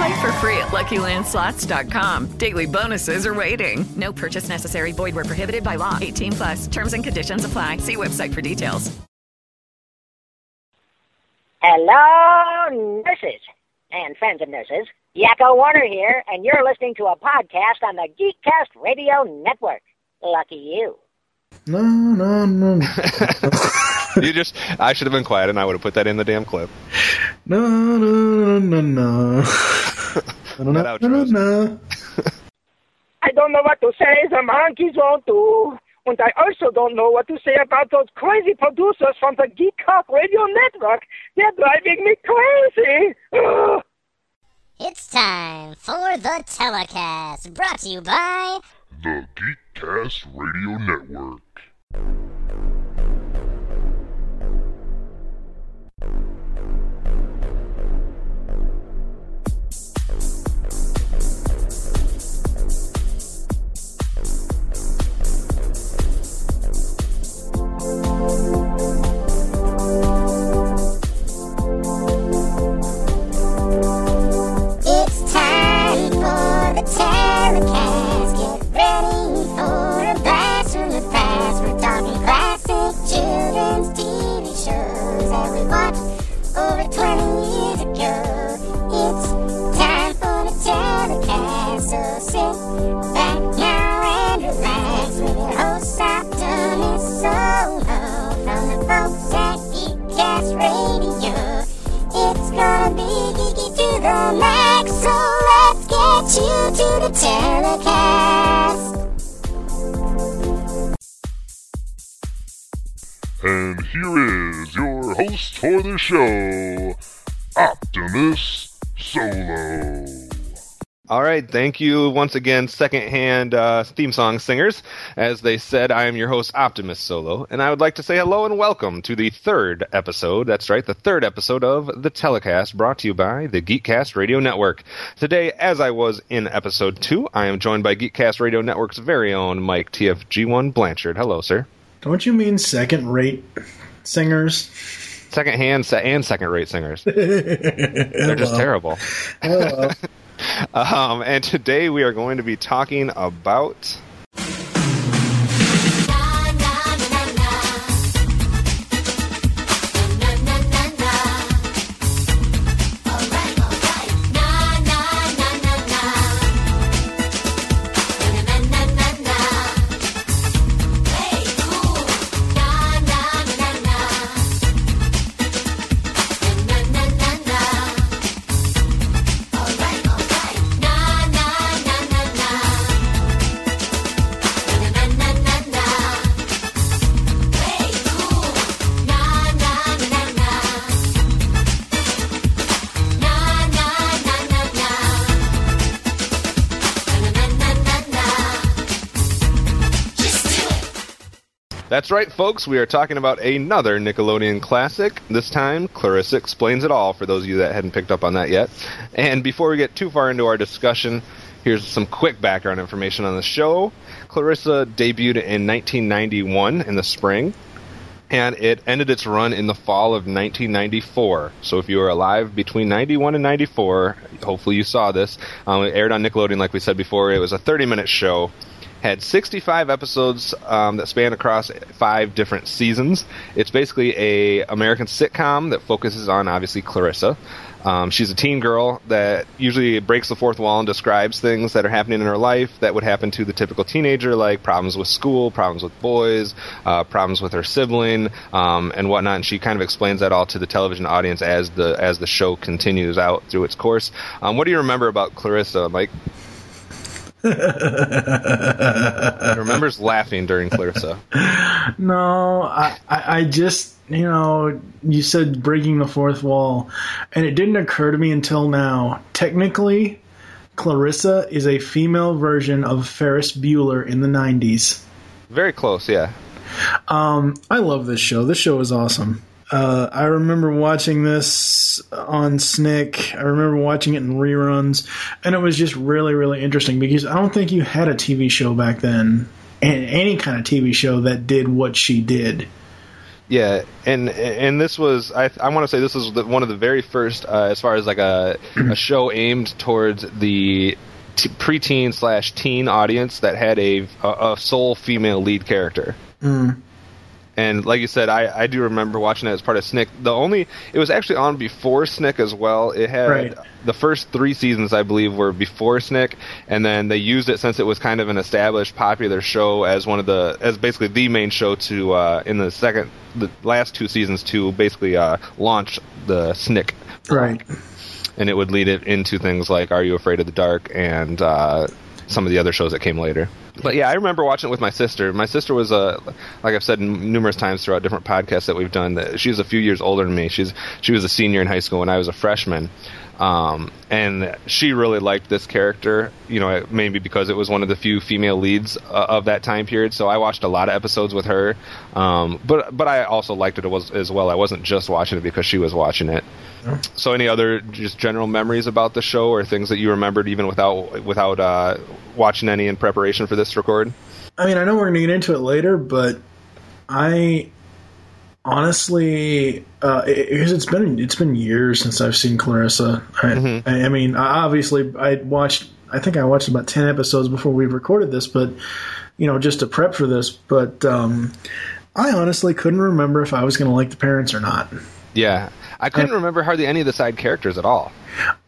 Play for free at LuckyLandSlots.com. Daily bonuses are waiting. No purchase necessary. Void were prohibited by law. 18 plus. Terms and conditions apply. See website for details. Hello, nurses and friends of nurses. Yakko Warner here, and you're listening to a podcast on the Geekcast Radio Network. Lucky you. No, no, no. No You just, I should have been quiet and I would have put that in the damn clip. No, no, no, no, no. No, no, no, no. I don't know what to say. The monkeys won't do. And I also don't know what to say about those crazy producers from the Geek Talk Radio Network. They're driving me crazy. Ugh. It's time for the telecast, brought to you by The Geekcast Radio Network. Thank you once again, secondhand uh, theme song singers. As they said, I am your host, Optimus Solo, and I would like to say hello and welcome to the third episode. That's right, the third episode of the telecast brought to you by the Geekcast Radio Network. Today, as I was in episode two, I am joined by Geekcast Radio Network's very own Mike TFG1 Blanchard. Hello, sir. Don't you mean second rate singers? second hand and second rate singers. They're just terrible. Um, and today we are going to be talking about. That's right, folks. We are talking about another Nickelodeon classic. This time, Clarissa Explains It All, for those of you that hadn't picked up on that yet. And before we get too far into our discussion, here's some quick background information on the show. Clarissa debuted in 1991 in the spring, and it ended its run in the fall of 1994. So if you were alive between 91 and 94, hopefully you saw this. Um, it aired on Nickelodeon, like we said before. It was a 30 minute show had 65 episodes um, that span across five different seasons. It's basically a American sitcom that focuses on obviously Clarissa. Um, she's a teen girl that usually breaks the fourth wall and describes things that are happening in her life that would happen to the typical teenager, like problems with school, problems with boys, uh, problems with her sibling, um, and whatnot. And she kind of explains that all to the television audience as the as the show continues out through its course. Um, what do you remember about Clarissa, Mike? He remembers laughing during Clarissa. No, I, I, I just, you know, you said breaking the fourth wall, and it didn't occur to me until now. Technically, Clarissa is a female version of Ferris Bueller in the 90s. Very close, yeah. Um, I love this show. This show is awesome. Uh, I remember watching this on Snick. I remember watching it in reruns, and it was just really, really interesting because I don't think you had a TV show back then, and any kind of TV show that did what she did. Yeah, and and this was I I want to say this was the, one of the very first uh, as far as like a a show aimed towards the t- preteen slash teen audience that had a, a a sole female lead character. Mm. And like you said, I, I do remember watching it as part of Snick. The only it was actually on before Snick as well. It had Right. the first three seasons, I believe, were before Snick, and then they used it since it was kind of an established, popular show as one of the as basically the main show to uh, in the second the last two seasons to basically uh, launch the Snick Right. and it would lead it into things like Are You Afraid of the Dark and uh, some of the other shows that came later. But yeah, I remember watching it with my sister. My sister was a, like I've said numerous times throughout different podcasts that we've done. That she's a few years older than me. She's she was a senior in high school when I was a freshman, um, and she really liked this character. You know, maybe because it was one of the few female leads uh, of that time period. So I watched a lot of episodes with her. Um, but but I also liked it as well. I wasn't just watching it because she was watching it. So, any other just general memories about the show, or things that you remembered even without without uh, watching any in preparation for this record? I mean, I know we're going to get into it later, but I honestly, uh, it, because it's been it's been years since I've seen Clarissa. I, I, I mean, obviously, I watched. I think I watched about ten episodes before we recorded this, but you know, just to prep for this. But um, I honestly couldn't remember if I was going to like the parents or not. Yeah, I couldn't remember hardly any of the side characters at all.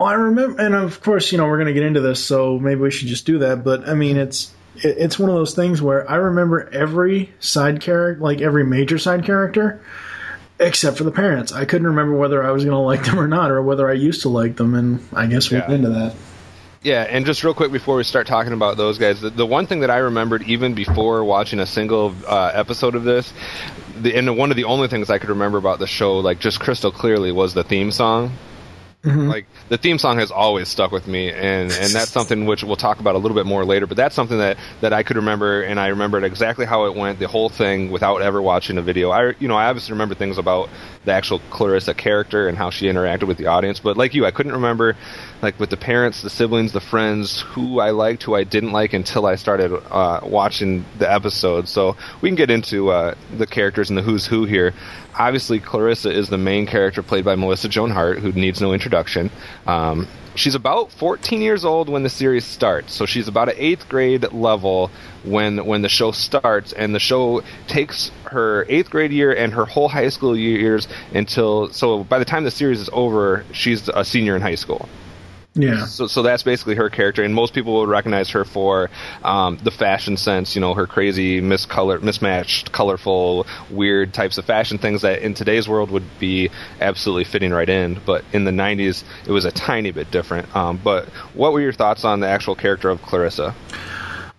I remember, and of course, you know, we're going to get into this, so maybe we should just do that. But I mean, it's it, it's one of those things where I remember every side character, like every major side character, except for the parents. I couldn't remember whether I was going to like them or not, or whether I used to like them, and I guess we'll Yeah. into that. Yeah, and just real quick before we start talking about those guys, the, the one thing that I remembered even before watching a single uh, episode of this, the, and one of the only things I could remember about the show, like just crystal clearly, was the theme song. Like the theme song has always stuck with me, and and that's something which we'll talk about a little bit more later. But that's something that that I could remember, and I remembered exactly how it went, the whole thing, without ever watching a video. I you know I obviously remember things about the actual Clarissa character and how she interacted with the audience, but like you, I couldn't remember like with the parents, the siblings, the friends, who I liked, who I didn't like until I started uh, watching the episode. So we can get into uh, the characters and the who's who here. Obviously, Clarissa is the main character played by Melissa Joan Hart, who needs no introduction. Um, she's about 14 years old when the series starts, so she's about an eighth grade level when when the show starts, and the show takes her eighth grade year and her whole high school years until so by the time the series is over, she's a senior in high school. Yeah. So, so that's basically her character, and most people would recognize her for um, the fashion sense. You know, her crazy, miscolor, mismatched, colorful, weird types of fashion things that in today's world would be absolutely fitting right in. But in the '90s, it was a tiny bit different. Um, but what were your thoughts on the actual character of Clarissa?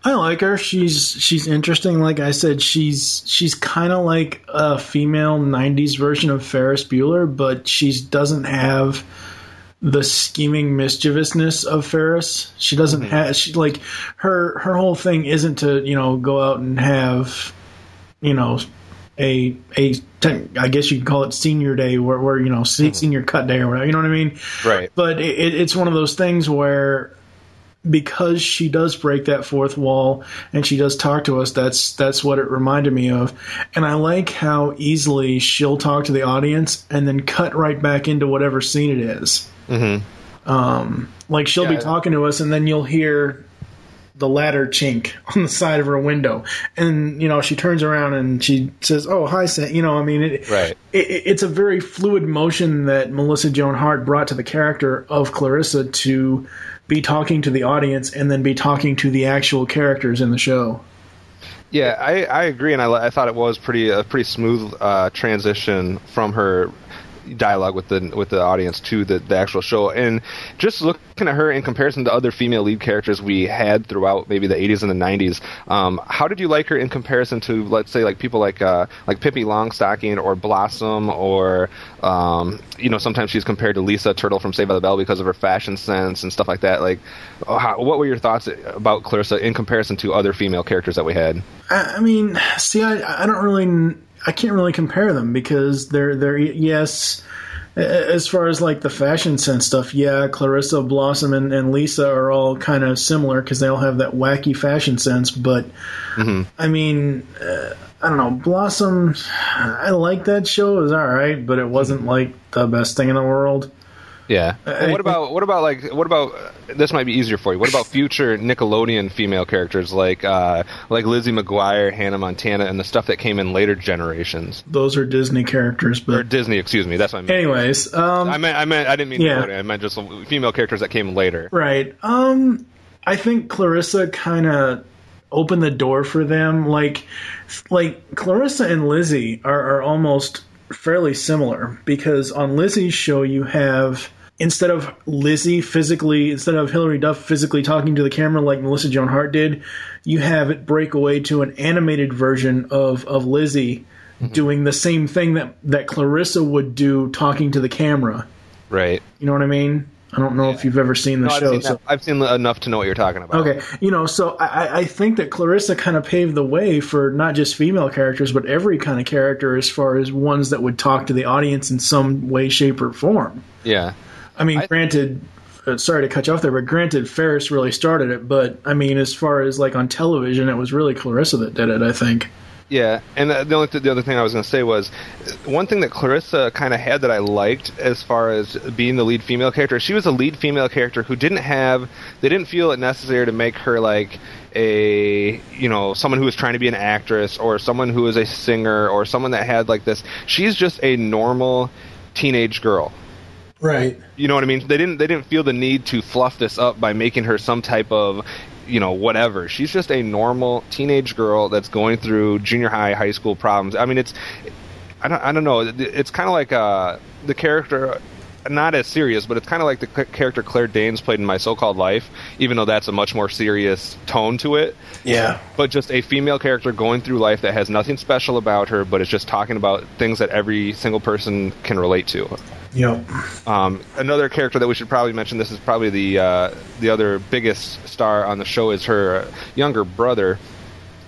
I like her. She's she's interesting. Like I said, she's she's kind of like a female '90s version of Ferris Bueller, but she doesn't have the scheming mischievousness of Ferris. She doesn't mm-hmm. have she like her her whole thing isn't to you know go out and have you know a a I guess you could call it senior day where, where you know se- mm-hmm. senior cut day or whatever. You know what I mean? Right. But it- it's one of those things where because she does break that fourth wall and she does talk to us that's that's what it reminded me of and i like how easily she'll talk to the audience and then cut right back into whatever scene it is Mm-hmm. um like she'll be talking to us and then you'll hear the ladder chink on the side of her window, and you know she turns around and she says, "Oh, hi, Sam." You know, I mean, it, Right. it, it's a very fluid motion that Melissa Joan Hart brought to the character of Clarissa to be talking to the audience and then be talking to the actual characters in the show. Yeah, I, I agree, and I, I thought it was pretty a pretty smooth uh, transition from her dialogue with the with the audience to the, the actual show, and just looking at her in comparison to other female lead characters we had throughout maybe the 80s and the 90s. Um, how did you like her in comparison to let's say like people like uh, like Pippi Longstocking or Blossom or um, you know sometimes she's compared to Lisa Turtle from Saved by the Bell because of her fashion sense and stuff like that. Like, oh, how, what were your thoughts about Clarissa in comparison to other female characters that we had? I, I mean, see, I, I don't really, I can't really compare them because they're they're yes, as far as like the fashion sense stuff, yeah, Clarissa, Blossom, and, and Lisa are all kind of similar because they all have that wacky fashion sense. But I mean, uh, I don't know, Blossom. I like that show; it was all right, but it wasn't like the best thing in the world. Yeah. I- And what about what about like what about this might be easier for you. What about future Nickelodeon female characters like uh, like Lizzie McGuire, Hannah Montana, and the stuff that came in later generations Those are Disney characters, or but Disney? Excuse me. That's what I meant. anyways, um, I meant I meant I didn't mean Yeah. Nickelodeon. I meant just female characters that came later. Right. Um I think Clarissa kind of opened the door for them like like Clarissa and Lizzie are, are almost fairly similar because on Lizzie's show you have instead of Lizzie physically instead of Hilary Duff physically talking to the camera like Melissa Joan Hart did, you have it break away to an animated version of of Lizzie mm-hmm. doing the same thing that that Clarissa would do talking to the camera. Right. You know what I mean? I don't know if you've ever seen the No, I've, show. seen so- I've seen enough to know what you're talking about. Okay, you know, so I, I- I think that Clarissa kind of paved the way for not just female characters, but every kind of character as far as ones that would talk to the audience in some way, shape, or form. Yeah. I mean, granted, uh, sorry to cut you off there, but granted, Ferris really started it. But I mean, as far as like on television, it was really Clarissa that did it. I think. Yeah, and the the only th- the other thing I was going to say was one thing that Clarissa kind of had that I liked as far as being the lead female character. She was a lead female character who didn't have they didn't feel it necessary to make her like a you know someone who was trying to be an actress or someone who was a singer or someone that had like this. She's just a normal teenage girl. Right. You know what I mean? They didn't they didn't feel the need to fluff this up by making her some type of you know whatever. She's just a normal teenage girl that's going through junior high, high school problems. I mean, it's I don't I don't know. It's kind of like uh the character not as serious, but it's kind of like the c- character Claire Danes played in My So-Called Life, even though that's a much more serious tone to it. Yeah. But just a female character going through life that has nothing special about her, but is just talking about things that every single person can relate to. Yep. Um, another character that we should probably mention. This is probably the uh, the other biggest star on the show is her younger brother.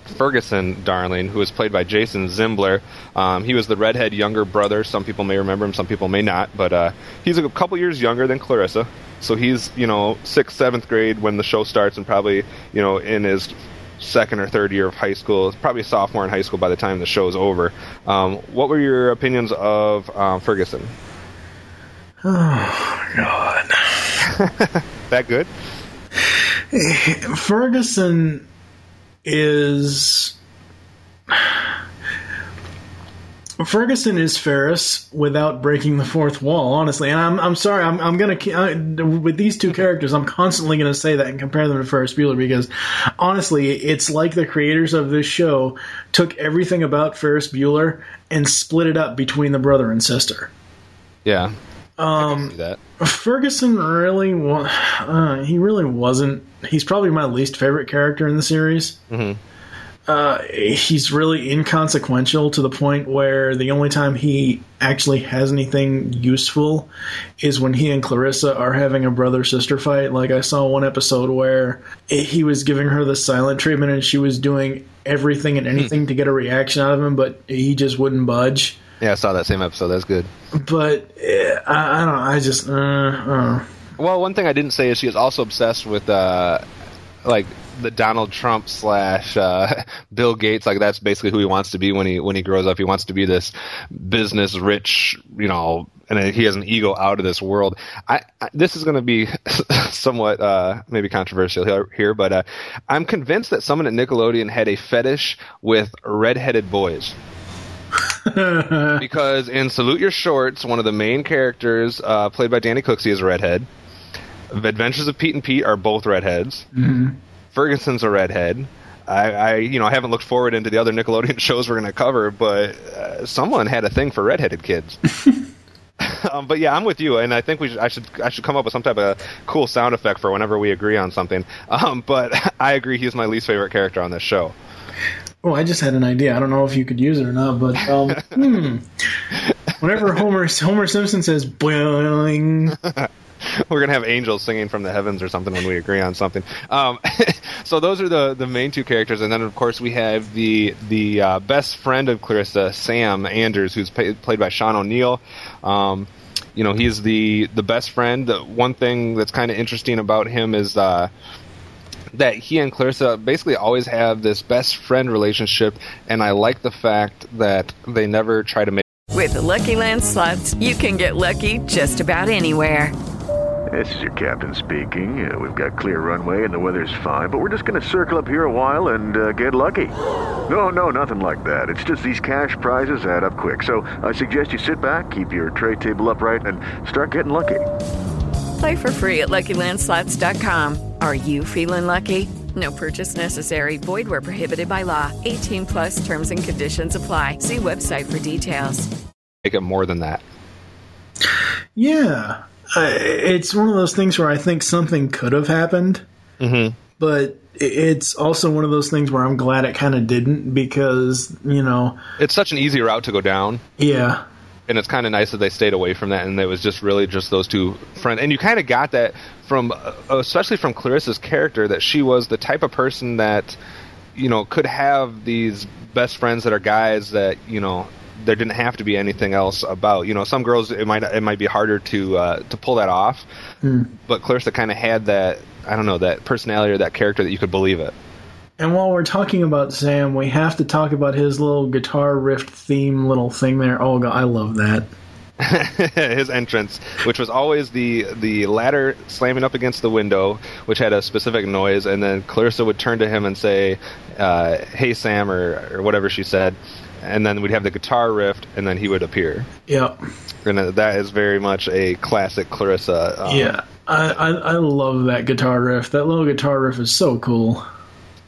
Ferguson Darling, who is played by Jason Zimbler. Um, he was the redhead younger brother. Some people may remember him, some people may not. But uh, he's a couple years younger than Clarissa. So he's, you know, sixth, seventh grade when the show starts, and probably, you know, in his second or third year of high school. Probably a sophomore in high school by the time the show's over. Um, what were your opinions of um, Ferguson? Oh God. that good? Ferguson is Ferguson is Ferris without breaking the fourth wall, honestly. And I'm I'm sorry, I'm I'm gonna I, uh, with these two characters, I'm constantly gonna say that and compare them to Ferris Bueller because honestly, it's like the creators of this show took everything about Ferris Bueller and split it up between the brother and sister. Yeah. Um, that. Ferguson really, wa- uh, he really wasn't. He's probably my least favorite character in the series. Mm-hmm. Uh, he's really inconsequential to the point where the only time he actually has anything useful is when he and Clarissa are having a brother sister fight. Like I saw one episode where he was giving her the silent treatment and she was doing everything and anything to get a reaction out of him, but he just wouldn't budge. Yeah, I saw that same episode. That's good. But uh, I, I don't. I just. Uh, I don't. Well, one thing I didn't say is she is also obsessed with uh, like the Donald Trump slash uh, Bill Gates. Like that's basically who he wants to be when he when he grows up. He wants to be this business rich, you know, and he has an ego out of this world. I, I this is going to be somewhat uh, maybe controversial here, here but uh, I'm convinced that someone at Nickelodeon had a fetish with redheaded boys. because in Salute Your Shorts, one of the main characters, uh, played by Danny Cooksey, is a redhead. Adventures of Pete and Pete are both redheads. Mm-hmm. Ferguson's a redhead. I, I, you know, I haven't looked forward into the other Nickelodeon shows we're going to cover, but uh, someone had a thing for redheaded kids. um, but yeah, I'm with you, and I think we should, I should I should come up with some type of cool sound effect for whenever we agree on something. Um, but I agree, he's my least favorite character on this show. Oh, I just had an idea. I don't know if you could use it or not, but um, hmm. whenever Homer Homer Simpson says "boing," We're gonna have angels singing from the heavens or something when we agree on something. Um, so those are the the main two characters, and then of course we have the the uh, best friend of Clarissa, Sam Anders, who's pay, played by Sean O'Neal. Um, you know, he's the the best friend. The one thing that's kind of interesting about him is. Uh, that he and Clarissa basically always have this best friend relationship, and I like the fact that they never try to make. With the Lucky Land slots, you can get lucky just about anywhere. This is your captain speaking. Uh, we've got clear runway and the weather's fine, but we're just going to circle up here a while and uh, get lucky. No, no, nothing like that. It's just these cash prizes add up quick. So I suggest you sit back, keep your tray table upright, and start getting lucky. Play for free at LuckyLandSlots.com. Are you feeling lucky? No purchase necessary. Void where prohibited by law. 18 plus terms and conditions apply. See website for details. Make it more than that. yeah, uh, it's one of those things where I think something could have happened, Mm-hmm. but it's also one of those things where I'm glad it kind of didn't because you know, It's such an easy route to go down. yeah, and it's kind of nice that they stayed away from that and it was just really just those two friends. And you kind of got that from uh, especially from clarissa's character that she was the type of person that you know could have these best friends that are guys that you know there didn't have to be anything else about. You know some girls it might it might be harder to uh, to pull that off Hmm. but clarissa kind of had that i don't know that personality or that character that you could believe it And while we're talking about Sam, we have to talk about his little guitar riff theme little thing there. Oh god, I love that. his entrance, which was always the the ladder slamming up against the window, which had a specific noise, and then Clarissa would turn to him and say, uh, "Hey Sam," or or whatever she said, and then we'd have the guitar riff, and then he would appear, Yep. and that is very much a classic Clarissa. Um, yeah. I, I I love that guitar riff. That little guitar riff is so cool.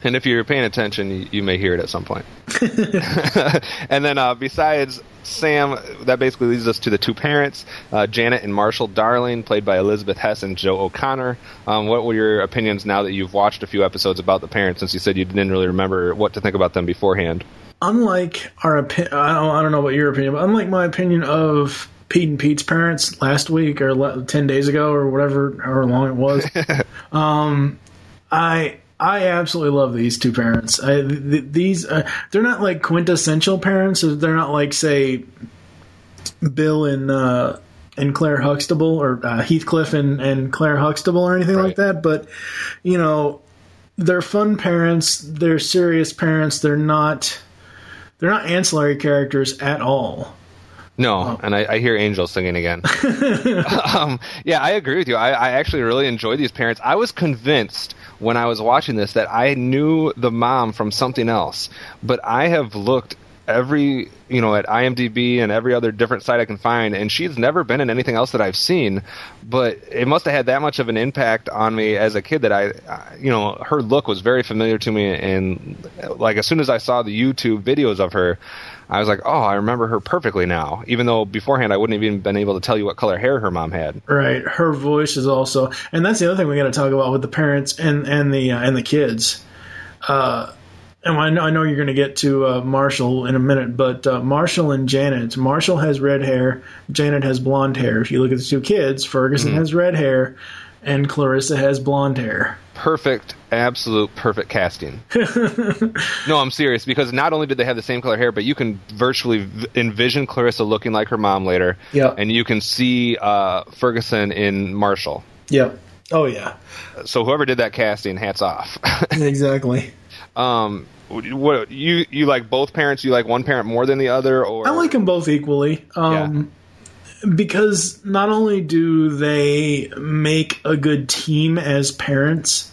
And if you're paying attention, you, you may hear it at some point. and then uh, besides Sam, that basically leads us to the two parents, uh, Janet and Marshall Darling, played by Elizabeth Hess and Joe O'Connor. Um, what were your opinions now that you've watched a few episodes about the parents, since you said you didn't really remember what to think about them beforehand? Unlike our opinion, I don't, know about your opinion, but unlike my opinion of Pete and Pete's parents last week or le- ten days ago or whatever, however long it was, um, I I absolutely love these two parents. I, th- these uh, they're not like quintessential parents. They're not like say Bill and uh, and Claire Huxtable or uh, Heathcliff and, and Claire Huxtable or anything like that. But you know, they're fun parents. They're serious parents. They're not they're not ancillary characters at all. No, and I, I hear Angel singing again. um, yeah, I agree with you. I, I actually really enjoy these parents. I was convinced when I was watching this that I knew the mom from something else, but I have looked every you know at IMDb and every other different site I can find, and she's never been in anything else that I've seen. But it must have had that much of an impact on me as a kid that I, I- you know, her look was very familiar to me, and like as soon as I saw the YouTube videos of her. I was like, oh, I remember her perfectly now. Even though beforehand I wouldn't have even been able to tell you what color hair her mom had. Right. Her voice is also, and that's the other thing we got to talk about with the parents and and the uh, and the kids. Uh, and I know I know you're going to get to uh, Marshall in a minute, but uh, Marshall and Janet. Marshall has red hair. Janet has blonde hair. If you look at the two kids, Ferguson Mhm. has red hair, and Clarissa has blonde hair. Perfect, absolute perfect casting. no, I'm serious because not only did they have the same color hair, but you can virtually v- envision Clarissa looking like her mom later. Yeah, And you can see uh, Ferguson in Marshall. Yep. Oh yeah, So whoever did that casting, hats off. exactly. um, what you you like both parents? You like one parent more than the other, or I like them both equally. Um, Because not only do they make a good team as parents,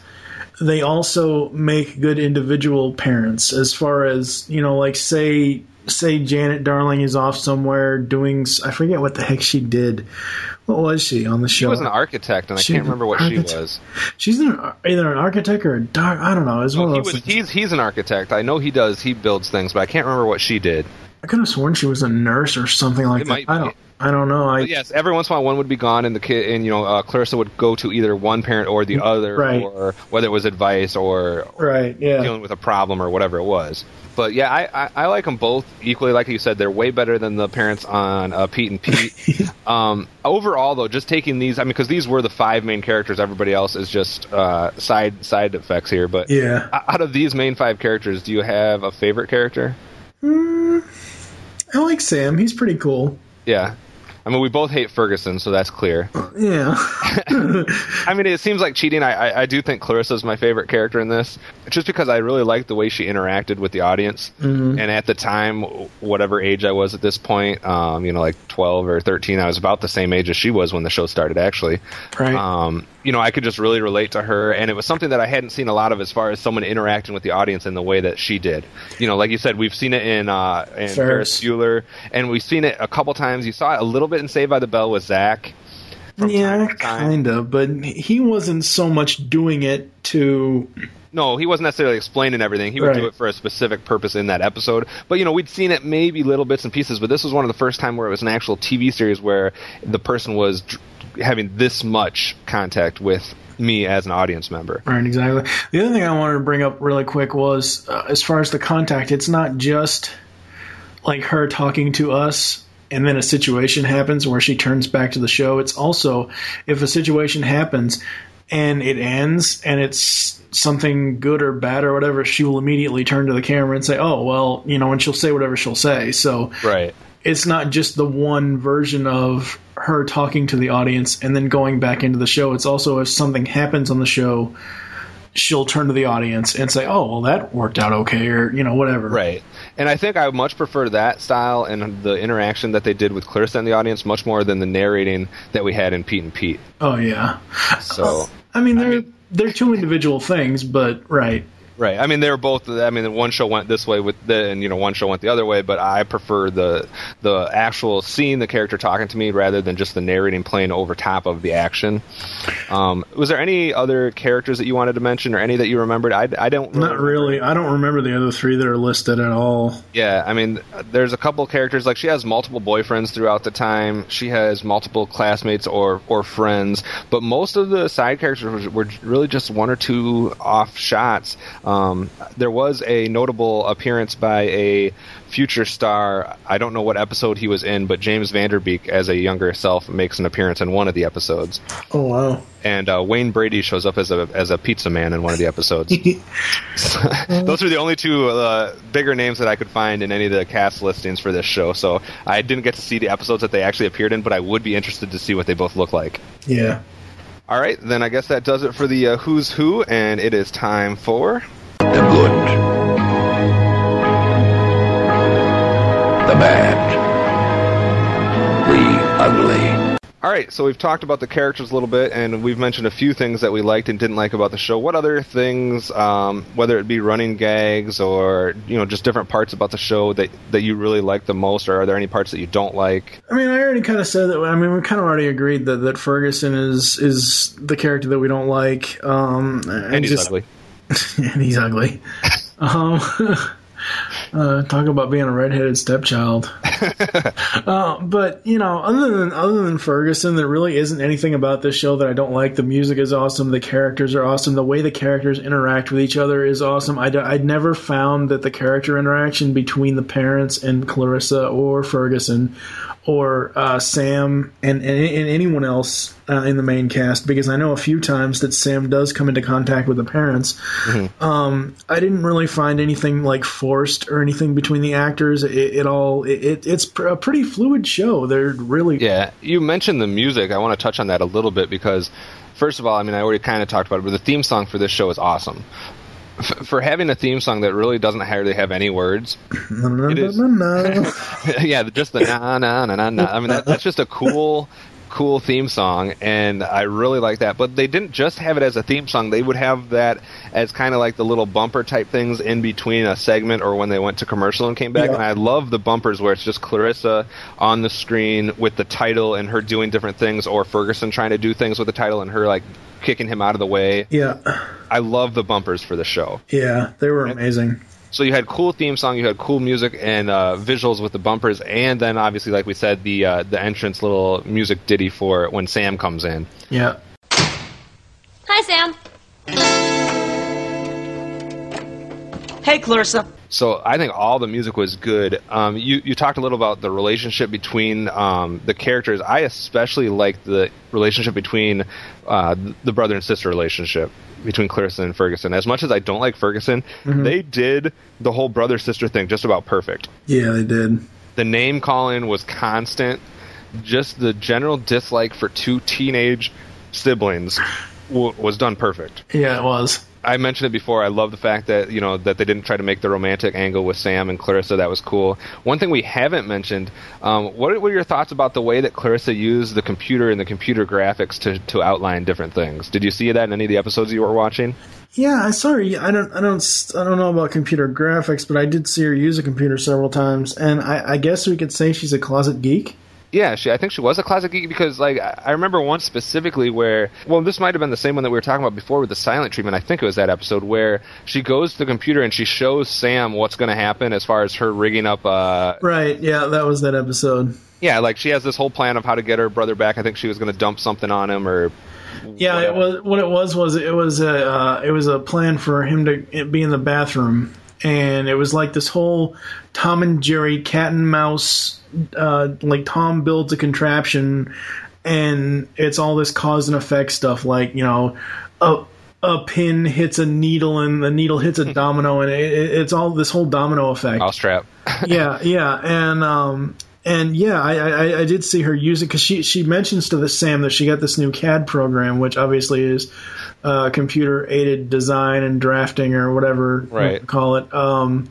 they also make good individual parents. As far as you know, like say say Janet Darling is off somewhere doing I forget what the heck she did. What was she on the show? she was an architect, and I can't remember what she was. She's an, either an architect or a doc. I don't know. It's one He of those was he's he's an architect. I know he does. He builds things, but I can't remember what she did. I could have sworn she was a nurse or something like It that. might I don't. I don't know. I yes, every once in a while one would be gone, and the kid and you know uh, Clarissa would go to either one parent or the other, Right. or whether it was advice or right. Yeah. dealing with a problem or whatever it was. But yeah, I, I, I like them both equally. Like you said, they're way better than the parents on uh, Pete and Pete. um, overall, though, just taking these, I mean, because these were the five main characters. Everybody else is just uh, side side effects here. But Yeah. out of these main five characters, do you have a favorite character? Mm, I like Sam. He's pretty cool. Yeah. I mean, we both hate Ferguson, so that's clear. Yeah. I mean, it seems like cheating. I, I, I do think Clarissa's my favorite character in this, just because I really liked the way she interacted with the audience. Mhm. And at the time, whatever age I was at this point, um, you know, like 12 or 13, I was about the same age as she was when the show started, actually. Right. Um, you know, I could just really relate to her, and it was something that I hadn't seen a lot of as far as someone interacting with the audience in the way that she did. You know, like you said, we've seen it in, uh, in Ferris. Ferris Bueller, and we've seen it a couple times. You saw it a little bit in Saved by the Bell with Zach. Yeah, kind of. But he wasn't so much doing it to. No, he wasn't necessarily explaining everything. He would do it for a specific purpose in that episode. But you know, we'd seen it maybe little bits and pieces. But this was one of the first time where it was an actual TV series where the person was dr- having this much contact with me as an audience member. Right, exactly. The other thing I wanted to bring up really quick was uh, as far as the contact, it's not just like her talking to us and then a situation happens where she turns back to the show. It's also if a situation happens and it ends and it's something good or bad or whatever, she will immediately turn to the camera and say, "Oh, well, you know," and she'll say whatever she'll say. So Right. it's not just the one version of her talking to the audience and then going back into the show. It's also if something happens on the show, she'll turn to the audience and say, "Oh, well, that worked out okay," or you know, whatever. Right. And I think I much prefer that style and the interaction that they did with Clarissa and the audience much more than the narrating that we had in Pete and Pete. Oh yeah. So I mean, they're they're two individual things, but right. Right. I mean, they were both. I mean, one show went this way with the, and you know, one show went the other way. But I prefer the the actual seeing the character talking to me rather than just the narrating playing over top of the action. Um, was there any other characters that you wanted to mention, or any that you remembered? I, I don't. Not really. I don't remember the other three that are listed at all. Yeah, I mean, there's a couple characters like she has multiple boyfriends throughout the time. She has multiple classmates or or friends, but most of the side characters were, were really just one or two off shots. Um, there was a notable appearance by a future star. I don't know what episode he was in, but James Van Der Beek, as a younger self, makes an appearance in one of the episodes. Oh wow. And uh, Wayne Brady shows up as a as a pizza man in one of the episodes. Those are the only two uh, bigger names that I could find in any of the cast listings for this show. So I didn't get to see the episodes that they actually appeared in, but I would be interested to see what they both look like. Yeah. All right, then I guess that does it for the uh, Who's Who, and it is time for the good, the bad, the ugly. All right, so we've talked about the characters a little bit, and we've mentioned a few things that we liked and didn't like about the show. What other things, um, whether it be running gags or you know just different parts about the show that that you really like the most, or are there any parts that you don't like? I mean, I already kind of said that. I mean, we kind of already agreed that, that Ferguson is is the character that we don't like. Um, And he's just- ugly. and he's ugly. um, uh, talk about being a redheaded stepchild. uh, but you know, other than other than Ferguson, there really isn't anything about this show that I don't like. The music is awesome. The characters are awesome. The way the characters interact with each other is awesome. I'd never found that the character interaction between the parents and Clarissa or Ferguson or uh, Sam and, and, and anyone else uh, in the main cast because I know a few times that Sam does come into contact with the parents. Um, I didn't really find anything like forced or anything between the actors. It, it all it, it, it's pr- a pretty fluid show. They're really Yeah, you mentioned the music. I want to touch on that a little bit because First of all, I mean, I already kind of talked about it, but the theme song for this show is awesome. For having a theme song that really doesn't hardly have any words, is. yeah, just the na na na na na. I mean, that, that's just a cool, cool theme song, and I really like that. But they didn't just have it as a theme song; they would have that as kind of like the little bumper type things in between a segment or when they went to commercial and came back. Yeah. And I love the bumpers where it's just Clarissa on the screen with the title and her doing different things, or Ferguson trying to do things with the title and her like kicking him out of the way. Yeah, I love the bumpers for the show. yeah, they were amazing. So you had cool theme song, you had cool music and uh, visuals with the bumpers, and then obviously, like we said, the uh, the entrance little music ditty for when Sam comes in. Yeah. Hi, Sam. Hey, Clarissa. So I think all the music was good. Um, you you talked a little about the relationship between um, the characters. I especially liked the relationship between uh, the brother and sister relationship between Clarissa and Ferguson. As much as I don't like Ferguson, Mhm. they did the whole brother sister thing just about perfect. Yeah, they did. The name calling was constant. Just the general dislike for two teenage siblings w- was done perfect. Yeah, it was. I mentioned it before. I love the fact that you know that they didn't try to make the romantic angle with Sam and Clarissa. That was cool. One thing we haven't mentioned. Um, what were your thoughts about the way that Clarissa used the computer and the computer graphics to to outline different things? Did you see that in any of the episodes you were watching? Yeah, her. I don't, I don't, I don't know about computer graphics, but I did see her use a computer several times, and I, I guess we could say she's a closet geek. Yeah, she. I think she was a classic geek because, like, I I remember one specifically where, well, this might have been the same one that we were talking about before with the silent treatment. I think it was that episode where she goes to the computer and she shows Sam what's going to happen as far as her rigging up. Uh, Right. Yeah, that was that episode. yeah, like she has this whole plan of how to get her brother back. I think she was going to dump something on him or. Yeah, it was what it was was it was a uh, it was a plan for him to be in the bathroom, and it was like this whole Tom and Jerry cat and mouse. Uh, like Tom builds a contraption, and it's all this cause and effect stuff. Like you know, a a pin hits a needle, and the needle hits a domino, and it, it, it's all this whole domino effect. Mousetrap. yeah, yeah, and um, and yeah, I, I, I did see her use it because she she mentions to the Sam that she got this new CAD program, which obviously is uh, computer aided design and drafting or whatever you call it. Um,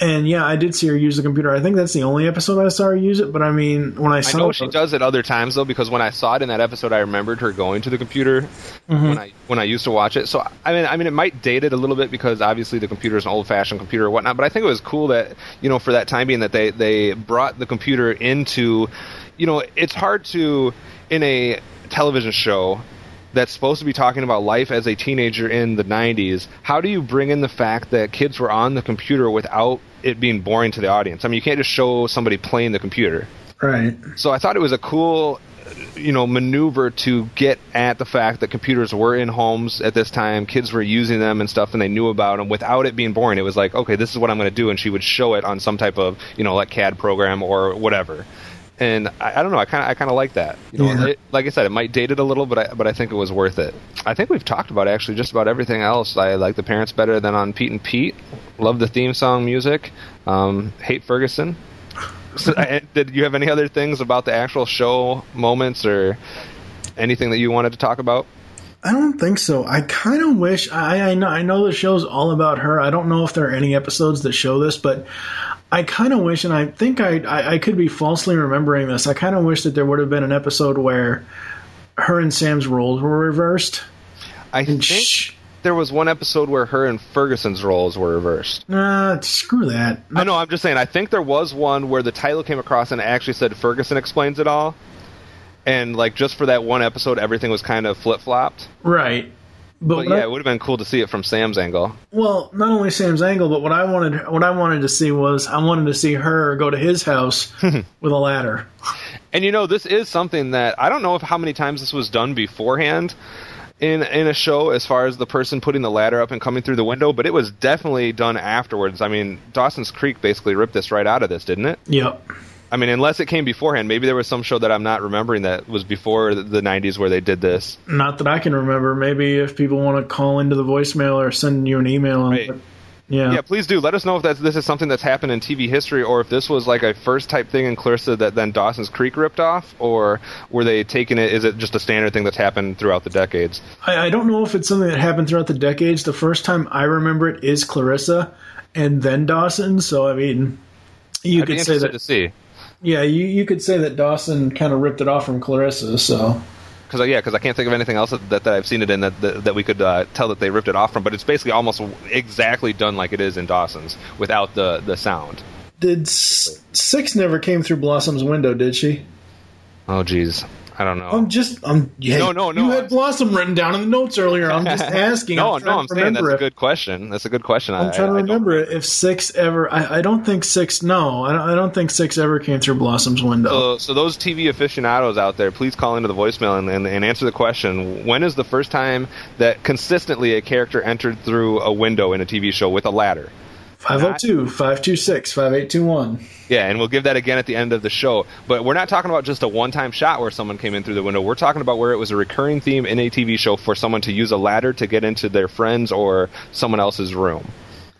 and yeah, I did see her use the computer. I think that's the only episode I saw her use it. But I mean, when I I saw know she does it other times though, because when I saw it in that episode, I remembered her going to the computer Mhm. when I when I used to watch it. So I mean, I mean, it might date it a little bit because obviously the computer is an old fashioned computer or whatnot. But I think it was cool that you know for that time being that they they brought the computer into, you know, it's hard to in a television show that's supposed to be talking about life as a teenager in the 90s how do you bring in the fact that kids were on the computer without it being boring to the audience i mean you can't just show somebody playing the computer right. so I thought it was a cool, you know, maneuver to get at the fact that computers were in homes at this time. Kids were using them and stuff, and they knew about them without it being boring. It was like, okay, this is what I'm going to do, and she would show it on some type of, you know, like CAD program or whatever. And I, I don't know, I kind of, I kind of like that. You know, Yeah. it, like I said, it might date it a little, but I, but I think it was worth it. I think we've talked about actually just about everything else. I like the parents better than on Pete and Pete. Love the theme song music. Um, hate Ferguson. So, did you have any other things about the actual show moments or anything that you wanted to talk about? I don't think so. I kind of wish I, I know I know the show's all about her. I don't know if there are any episodes that show this, but I kind of wish, and I think I, I I could be falsely remembering this. I kind of wish that there would have been an episode where her and Sam's roles were reversed. I think there was one episode where her and Ferguson's roles were reversed. Nah, screw that. I know. I'm just saying. I think there was one where the title came across and it actually said Ferguson explains it all, and like just for that one episode, everything was kind of flip flopped. Right. But, But, yeah, I- it would have been cool to see it from Sam's angle. well, not only Sam's angle, but what I wanted what I wanted to see was I wanted to see her go to his house with a ladder. And you know, this is something that I don't know if how many times this was done beforehand in in a show as far as the person putting the ladder up and coming through the window, but it was definitely done afterwards. I mean, Dawson's Creek basically ripped this right out of this, didn't it? Yep. I mean, unless it came beforehand, maybe there was some show that I'm not remembering that was before the- the 90s where they did this. Not that I can remember. Maybe if people want to call into the voicemail or send you an email. Right. what- Yeah. Yeah, please do. Let us know if that's this is something that's happened in TV history, or if this was like a first type thing in Clarissa that then Dawson's Creek ripped off, or were they taking it? Is it just a standard thing that's happened throughout the decades? I, I don't know if it's something that happened throughout the decades. The first time I remember it is Clarissa, and then Dawson. So I mean, you I'd could say that. to see. Yeah, you you could say that Dawson kind of ripped it off from Clarissa. So Because yeah, because I can't think of anything else that, that, I've seen it in that that, that we could uh, tell that they ripped it off from. But it's basically almost exactly done like it is in Dawson's without the the sound. did S- Six never came through Blossom's window? Did she? Oh jeez, I don't know. I'm just I'm yeah, No, no, no. You had Blossom written down in the notes earlier. I'm just asking. no, I'm no, I'm saying that's remember a good question. That's a good question. I'm I, trying to I- I remember it. If Six ever, I, I don't think Six. No, I don't, I don't think Six ever came through Blossom's window. So, so those TV aficionados out there, please call into the voicemail and, and, and answer the question: When is the first time that consistently a character entered through a window in a TV show with a ladder? 502 526 5821. Yeah, and we'll give that again at the end of the show. But we're not talking about just a one-time shot where someone came in through the window. We're talking about where it was a recurring theme in a TV show for someone to use a ladder to get into their friends or someone else's room.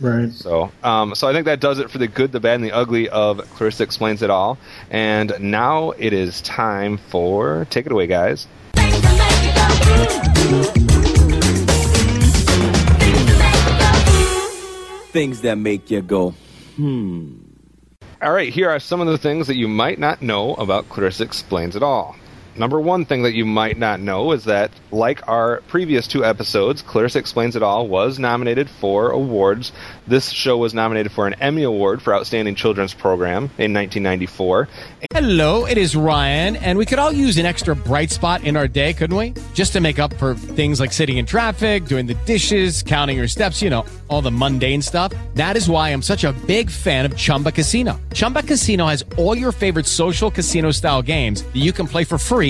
Right. So, um, so I think that does it for the good, the bad, and the ugly of Clarissa Explains It All. And now it is time for take it away, guys. Things that make you go, hmm. All right, here are some of the things that you might not know about Clarissa Explains It All. Number one thing that you might not know is that, like our previous two episodes, Clarissa Explains It All was nominated for awards. This show was nominated for an Emmy Award for Outstanding Children's Program in 1994. Hello, it is Ryan, and we could all use an extra bright spot in our day, couldn't we? Just to make up for things like sitting in traffic, doing the dishes, counting your steps, you know, all the mundane stuff. That is why I'm such a big fan of Chumba Casino. Chumba Casino has all your favorite social casino style games that you can play for free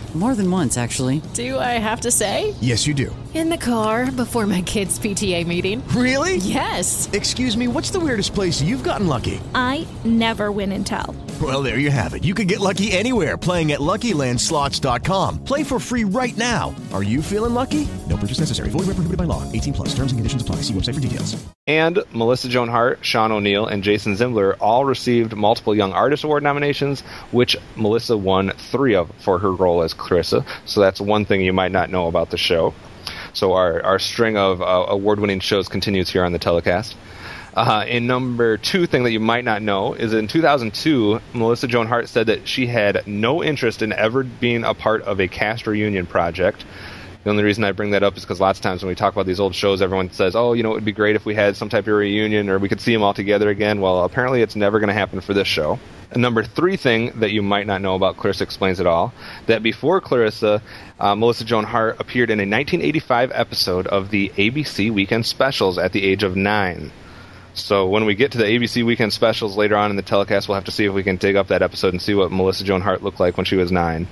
More than once, actually. Do I have to say? Yes, you do. In the car before my kids' PTA meeting. Really? Yes. Excuse me, what's the weirdest place you've gotten lucky? I never win and tell. Well, there you have it. You can get lucky anywhere playing at LuckyLandSlots.com. Play for free right now. Are you feeling lucky? No purchase necessary. Void where prohibited by law. 18 plus. Terms and conditions apply. See website for details. And Melissa Joan Hart, Sean O'Neal, and Jason Zimbler all received multiple Young Artist Award nominations, which Melissa won three of for her role as Clarissa. So that's one thing you might not know about the show. So our, our string of uh, award winning shows continues here on the telecast. Uh, and number two thing that you might not know is in 2002, Melissa Joan Hart said that she had no interest in ever being a part of a cast reunion project. The only reason I bring that up is because lots of times when we talk about these old shows, everyone says, "Oh, you know, it would be great if we had some type of reunion or we could see them all together again." Well, apparently, it's never going to happen for this show. And number three thing that you might not know about Clarissa Explains It All that before Clarissa, uh, Melissa Joan Hart appeared in a 1985 episode of the ABC Weekend Specials at the age of nine. So when we get to the ABC Weekend Specials later on in the telecast, we'll have to see if we can dig up that episode and see what Melissa Joan Hart looked like when she was nine.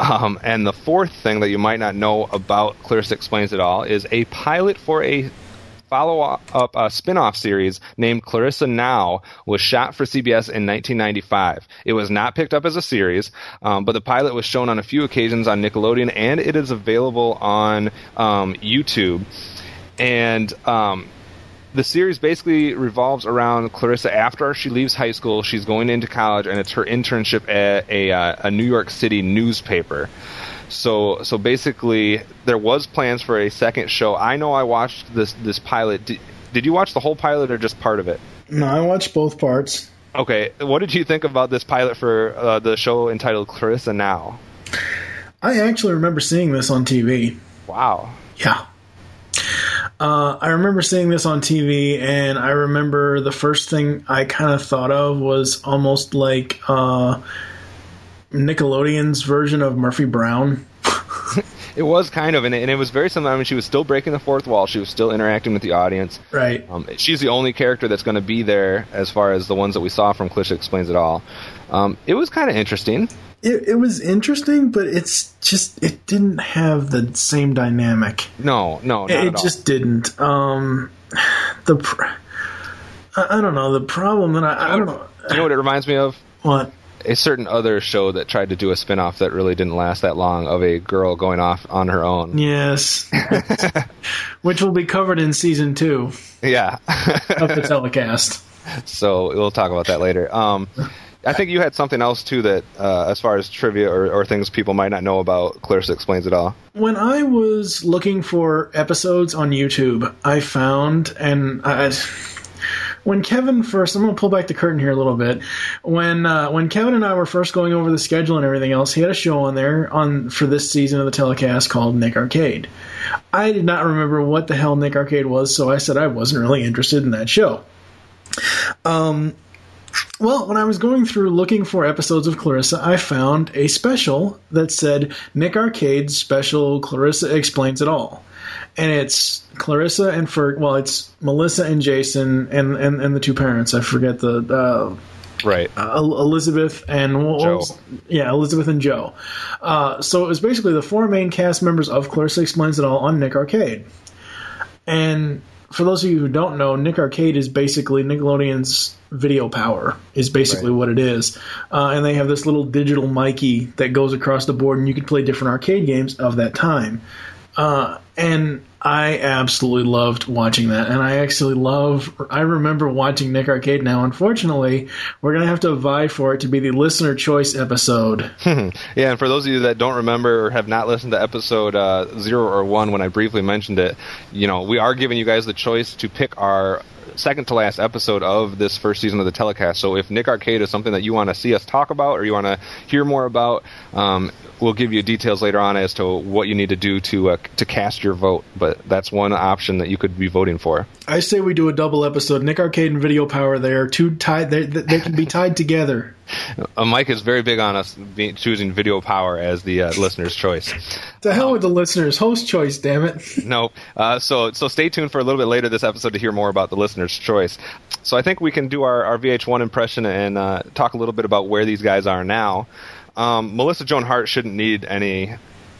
Um, and the fourth thing that you might not know about Clarissa Explains It All is a pilot for a follow up uh, spin off series named Clarissa Now was shot for CBS in 1995. It was not picked up as a series, um, but the pilot was shown on a few occasions on Nickelodeon and it is available on um, YouTube. And um, the series basically revolves around Clarissa after she leaves high school. She's going into college, and it's her internship at a, uh, a New York City newspaper. So, so basically, there was plans for a second show. I know I watched this this pilot. Did, did you watch the whole pilot or just part of it? No, I watched both parts. Okay, what did you think about this pilot for uh, the show entitled Clarissa Now? I actually remember seeing this on TV. Wow. Yeah. Uh, I remember seeing this on TV, and I remember the first thing I kind of thought of was almost like uh, Nickelodeon's version of Murphy Brown. It was kind of, and it, and it was very similar. I mean, she was still breaking the fourth wall. She was still interacting with the audience. Right. Um, she's the only character that's going to be there as far as the ones that we saw from Clarissa Explains It All. Um, it was kind of interesting. It, it was interesting, but it's just it didn't have the same dynamic. No, no, it just didn't. Um, the pr- I, I don't know the problem that I, I don't know you know what it reminds me of? what A certain other show that tried to do a spin-off that really didn't last that long of a girl going off on her own. yes, which will be covered in season two Yeah. of the telecast. so we'll talk about that later. Um, I think you had something else too that, uh, as far as trivia or, or things people might not know about, Clarissa explains it all. When I was looking for episodes on YouTube, I found and I, when Kevin first, I'm going to pull back the curtain here a little bit. When uh, when Kevin and I were first going over the schedule and everything else, he had a show on there on for this season of the telecast called Nick Arcade. I did not remember what the hell Nick Arcade was, so I said I wasn't really interested in that show. Um, well, when I was going through looking for episodes of Clarissa, I found a special that said Nick Arcade's special Clarissa explains it all. And it's Clarissa and Fer well, it's Melissa and Jason and, and, and the two parents. I forget the uh, right uh, Elizabeth and Joe. yeah, Elizabeth and Joe. Uh, so it was basically the four main cast members of Clarissa Explains It All on Nick Arcade. And for those of you who don't know, Nick Arcade is basically Nickelodeon's video power, is basically what it is. Uh, and they have this little digital Mikey that goes across the board, and you can play different arcade games of that time. Uh, and I absolutely loved watching that. And I actually love, I remember watching Nick Arcade now. Unfortunately, we're going to have to vie for it to be the listener choice episode. yeah, and for those of you that don't remember or have not listened to episode uh, zero or one when I briefly mentioned it, you know, we are giving you guys the choice to pick our second to last episode of this first season of the telecast. So if Nick Arcade is something that you want to see us talk about or you want to hear more about, um, we'll give you details later on as to what you need to do to uh, to cast your vote. But that's one option that you could be voting for. I say we do a double episode. Nick Arcade and Video Power, they are two tied, they, they can be tied together. Uh, Mike is very big on us being, choosing video power as the uh, listener's choice. To hell with the listeners. Host choice, damn it. no. Uh, so so stay tuned for a little bit later this episode to hear more about the listener's choice. So I think we can do our, our VH1 impression and uh, talk a little bit about where these guys are now. Um, Melissa Joan Hart shouldn't need any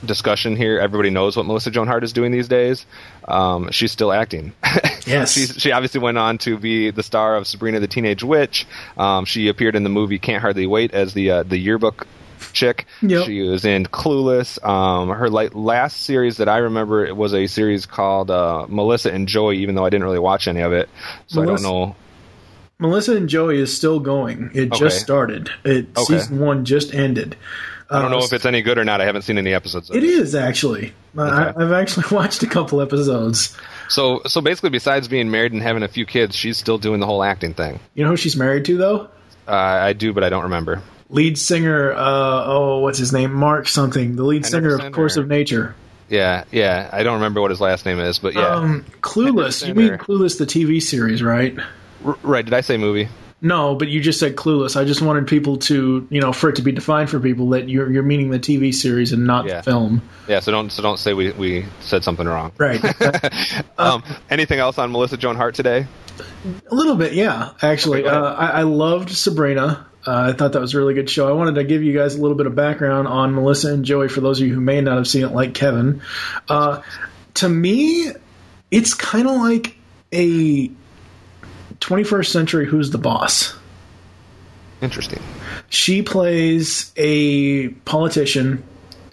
discussion here. Everybody knows what Melissa Joan Hart is doing these days. Um, she's still acting. Yes. She's, she obviously went on to be the star of Sabrina the Teenage Witch. Um, she appeared in the movie Can't Hardly Wait as the uh, the yearbook chick. Yep. She was in Clueless. Um, her like last series that I remember it was a series called uh, Melissa and Joey. Even though I didn't really watch any of it, so Melissa- I don't know. Melissa and Joey is still going. It Okay. just started. It Okay. Season one just ended. I don't Uh, know if it's any good or not. I haven't seen any episodes. Of It is actually. I, I've actually watched a couple episodes. So so basically, besides being married and having a few kids, she's still doing the whole acting thing. You know who she's married to though? Uh, I do, but I don't remember. Lead singer. Uh, oh, what's his name? Mark something. The lead singer of Course seen of Nature. Yeah, yeah. I don't remember what his last name is, but yeah. Um, Clueless. You mean Clueless, the TV series, right? R- right? Did I say movie? No, but you just said Clueless. I just wanted people to, you know, for it to be defined for people that you're you're meaning the TV series and not Yeah. the film. Yeah. So don't so don't say we we said something wrong. Right. um, anything else on Melissa Joan Hart today? A little bit, yeah. Actually, Okay, uh, I, I loved Sabrina. Uh, I thought that was a really good show. I wanted to give you guys a little bit of background on Melissa and Joey for those of you who may not have seen it, like Kevin. Uh, to me, it's kind of like a 21st century Who's the Boss. Interesting. She plays a politician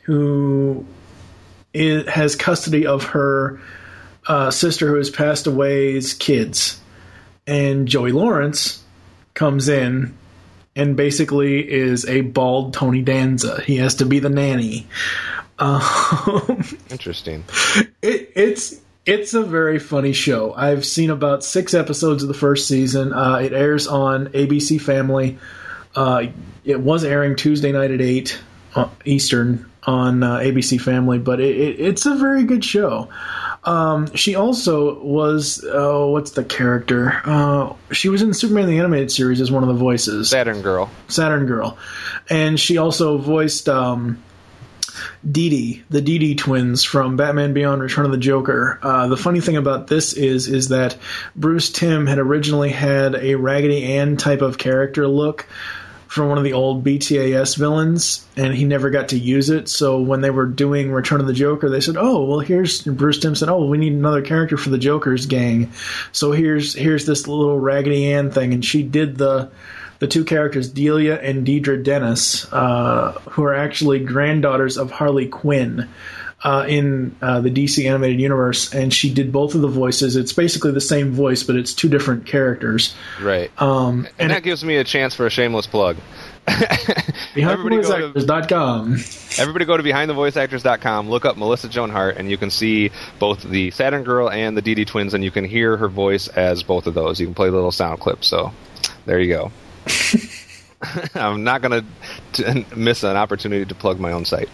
who has custody of her uh, sister who has passed away's kids. And Joey Lawrence comes in and basically is a bald Tony Danza. He has to be the nanny. Um, Interesting. it, it's it's a very funny show. I've seen about six episodes of the first season. Uh, it airs on ABC Family. Uh, it was airing Tuesday night at eight uh, Eastern on uh, ABC Family, but it, it, it's a very good show. Um, she also was oh, what's the character? Uh, she was in Superman the Animated Series as one of the voices. Saturn Girl. Saturn Girl, and she also voiced um, Dee Dee, the Dee Dee twins from Batman Beyond: Return of the Joker. Uh, the funny thing about this is is that Bruce Timm had originally had a Raggedy Ann type of character look. from one of the old BTAS villains, and he never got to use it. So when they were doing Return of the Joker, they said, "Oh, well, here's Bruce Timm said, oh, we need another character for the Joker's gang. So here's here's this little Raggedy Ann thing, and she did the." The two characters, Delia and Deidre Dennis, uh, who are actually granddaughters of Harley Quinn uh, in uh, the DC animated universe, and she did both of the voices. It's basically the same voice, but it's two different characters. Right. Um, and, that gives me a chance for a shameless plug. BehindTheVoiceActors.com. Everybody go to BehindTheVoiceActors.com, look up Melissa Joan Hart, and you can see both the Saturn Girl and the DD Twins, and you can hear her voice as both of those. You can play the little sound clips. So there you go. I'm not going to miss an opportunity to plug my own site.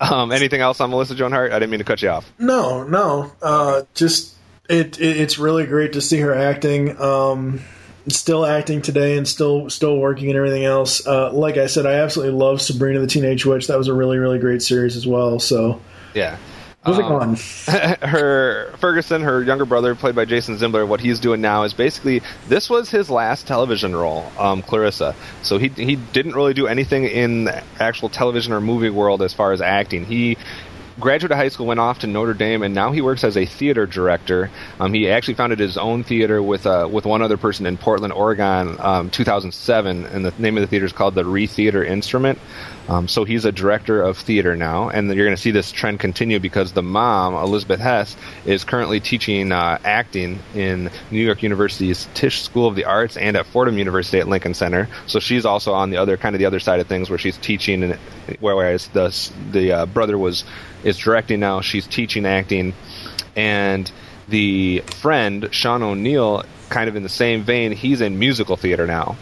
Um, anything else on Melissa Joan Hart? I didn't mean to cut you off. No, no. Uh, just it, it, It's really great to see her acting. Um, still acting today and still still working and everything else. Uh, like I said, I absolutely love Sabrina the Teenage Witch. That was a really really great series as well. So yeah. Moving um, on. her Ferguson, her younger brother, played by Jason Zimbler, what he's doing now is basically this was his last television role, um, Clarissa. So he he didn't really do anything in the actual television or movie world as far as acting. He graduated high school, went off to Notre Dame, and now he works as a theater director. Um, he actually founded his own theater with uh, with one other person in Portland, Oregon, um, 2007, and the name of the theater is called the Re Theater Instrument. Um, so he's a director of theater now, and you're going to see this trend continue because the mom, Elizabeth Hess, is currently teaching uh, acting in New York University's Tisch School of the Arts and at Fordham University at Lincoln Center. So she's also on the other kind of the other side of things where she's teaching, and whereas the the uh, brother was is directing now, she's teaching acting, and the friend Sean O'Neal, kind of in the same vein, he's in musical theater now.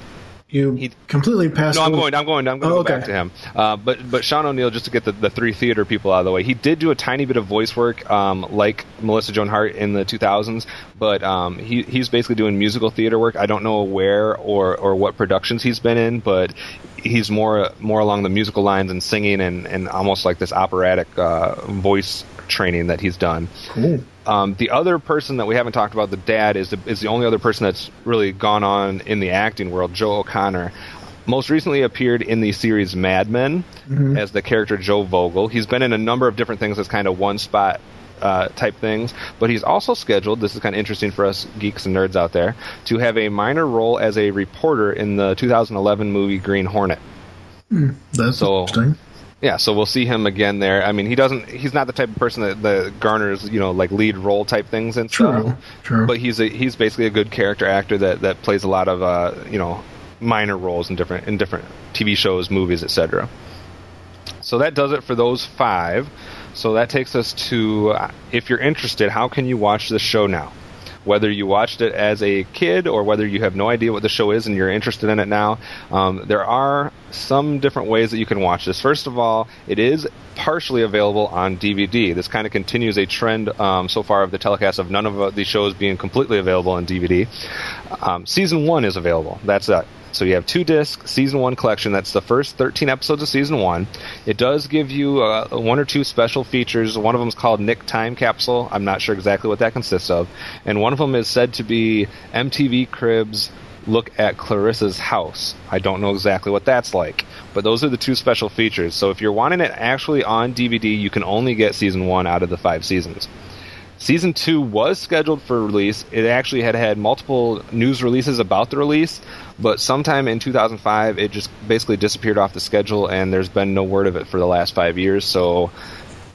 You he, completely passed. No, I'm going. I'm going. I'm going oh, to go okay. back to him. Uh, but but Sean O'Neal, just to get the, the three theater people out of the way, he did do a tiny bit of voice work, um, like Melissa Joan Hart in the 2000s. But um, he he's basically doing musical theater work. I don't know where or or what productions he's been in, but he's more more along the musical lines and singing and and almost like this operatic uh, voice training that he's done. Cool. Um, the other person that we haven't talked about, the dad, is the, is the only other person that's really gone on in the acting world, Joe O'Connor. Most recently appeared in the series Mad Men mm-hmm. as the character Joe Vogel. He's been in a number of different things as kind of one spot uh, type things, but he's also scheduled, this is kind of interesting for us geeks and nerds out there, to have a minor role as a reporter in the 2011 movie Green Hornet. Mm, that's so, interesting yeah, so we'll see him again there. I mean, he doesn't. He's not the type of person that, that garners, you know, like lead role type things and true, stuff. True. But he's a he's basically a good character actor that that plays a lot of uh, you know minor roles in different in different TV shows, movies, etc. So that does it for those five. So that takes us to uh, if you're interested, how can you watch the show now? Whether you watched it as a kid or whether you have no idea what the show is and you're interested in it now, um, there are some different ways that you can watch this. First of all, it is partially available on DVD. This kind of continues a trend um, so far of the telecast of none of these shows being completely available on DVD. Um, season one is available. That's it. So you have two disc season one collection. That's the first 13 episodes of season one. It does give you uh, one or two special features. One of them is called Nick Time Capsule. I'm not sure exactly what that consists of. And one of them is said to be MTV Cribs look at Clarissa's house. I don't know exactly what that's like, but those are the two special features. So if you're wanting it actually on DVD, you can only get season one out of the five seasons. Season 2 was scheduled for release. It actually had had multiple news releases about the release, but sometime in 2005 it just basically disappeared off the schedule and there's been no word of it for the last five years, so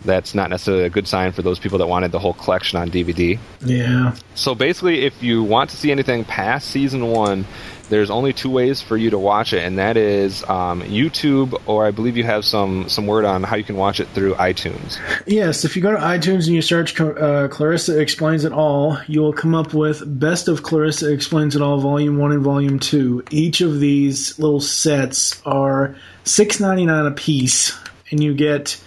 that's not necessarily a good sign for those people that wanted the whole collection on DVD. Yeah. So basically, if you want to see anything past season one, there's only two ways for you to watch it, and that is um, YouTube, or I believe you have some some word on how you can watch it through iTunes. Yes, if you go to iTunes and you search uh, Clarissa Explains It All, you will come up with Best of Clarissa Explains It All, Volume One and Volume Two. Each of these little sets are six ninety nine a piece, and you get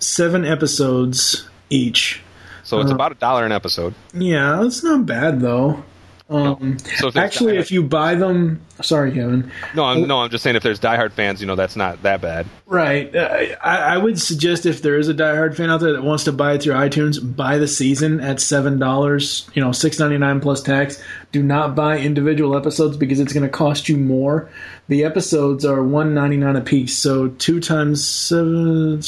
seven episodes each. So it's Uh, about a dollar an episode. Yeah, that's not bad though. Um, So if actually, if you buy them, sorry, Kevin. No, I'm no, I'm just saying if there's diehard fans, you know that's not that bad. Right. Uh, I, I would suggest if there is a diehard fan out there that wants to buy it through iTunes, buy the season at seven dollars. You know, six ninety nine plus tax. Do not buy individual episodes because it's going to cost you more. The episodes are one ninety nine a piece, so two times seven,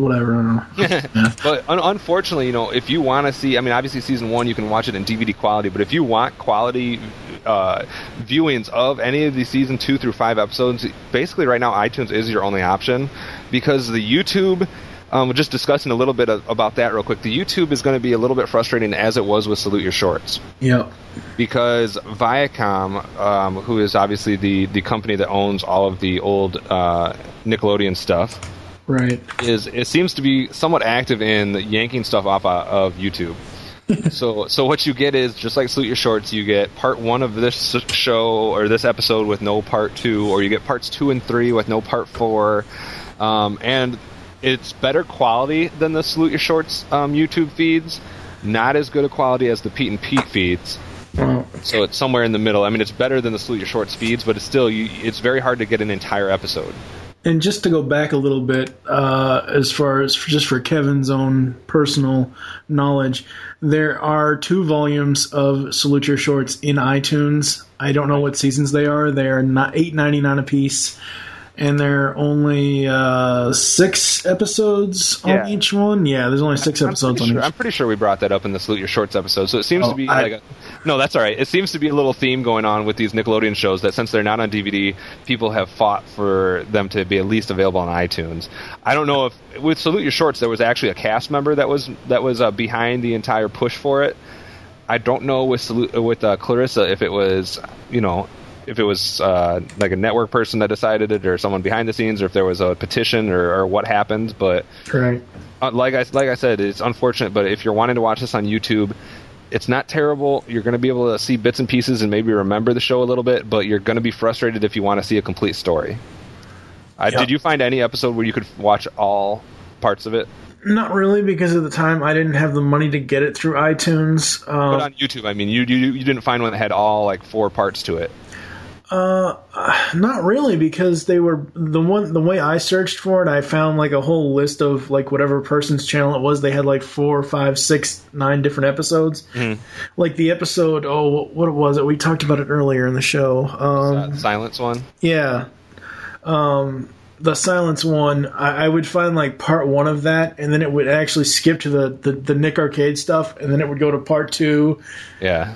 whatever. I don't know. but un- unfortunately, you know, if you want to see, I mean, obviously season one you can watch it in DVD quality, but if you want quality uh, viewings of any of the season two through five episodes, basically right now iTunes is your only option because the YouTube. Um, just discussing a little bit of, about that real quick. The YouTube is going to be a little bit frustrating as it was with Salute Your Shorts Yep. because Viacom, um, who is obviously the, the company that owns all of the old uh, Nickelodeon stuff, Right. is it seems to be somewhat active in yanking stuff off uh, of YouTube. so so what you get is just like Salute Your Shorts, you get part one of this show or this episode with no part two, or you get parts two and three with no part four, um, and it's better quality than the Salute Your Shorts um, YouTube feeds. Not as good a quality as the Pete and Pete feeds. Well, So it's somewhere in the middle. I mean, it's better than the Salute Your Shorts feeds, but it's still you, it's very hard to get an entire episode. And just to go back a little bit, uh, as far as just for Kevin's own personal knowledge, there are two volumes of Salute Your Shorts in iTunes. I don't know what seasons they are. They are not eight ninety nine a piece, and there are only uh, six episodes on Yeah. each one. Yeah, there's only 6 episodes on sure, each. I'm pretty sure we brought that up in the Salute Your Shorts episode. So it seems Oh, to be I- like a, no, that's all right. It seems to be a little theme going on with these Nickelodeon shows that since they're not on DVD, people have fought for them to be at least available on iTunes. I don't know if with Salute Your Shorts there was actually a cast member that was that was uh, behind the entire push for it. I don't know with with uh, Clarissa if it was you know if it was uh, like a network person that decided it or someone behind the scenes or if there was a petition or, or what happened, but Right. uh, like I like I said, it's unfortunate, but if you're wanting to watch this on YouTube, it's not terrible. You're going to be able to see bits and pieces and maybe remember the show a little bit, but you're going to be frustrated if you want to see a complete story. Uh, Yeah. Did you find any episode where you could watch all parts of it? Not really, because at the time I didn't have the money to get it through iTunes. Um, but on YouTube, I mean, you, you you didn't find one that had all like four parts to it. Uh, not really, because they were the one. The way I searched for it, I found like a whole list of like whatever person's channel it was. They had like four, five, six, nine different episodes. Like the episode, oh, what was it? We talked about it earlier in the show. Um, Silence one. yeah. Um, the silence one, I, I would find like part one of that, and then it would actually skip to the, the, the Nick Arcade stuff, and then it would go to part two. Yeah.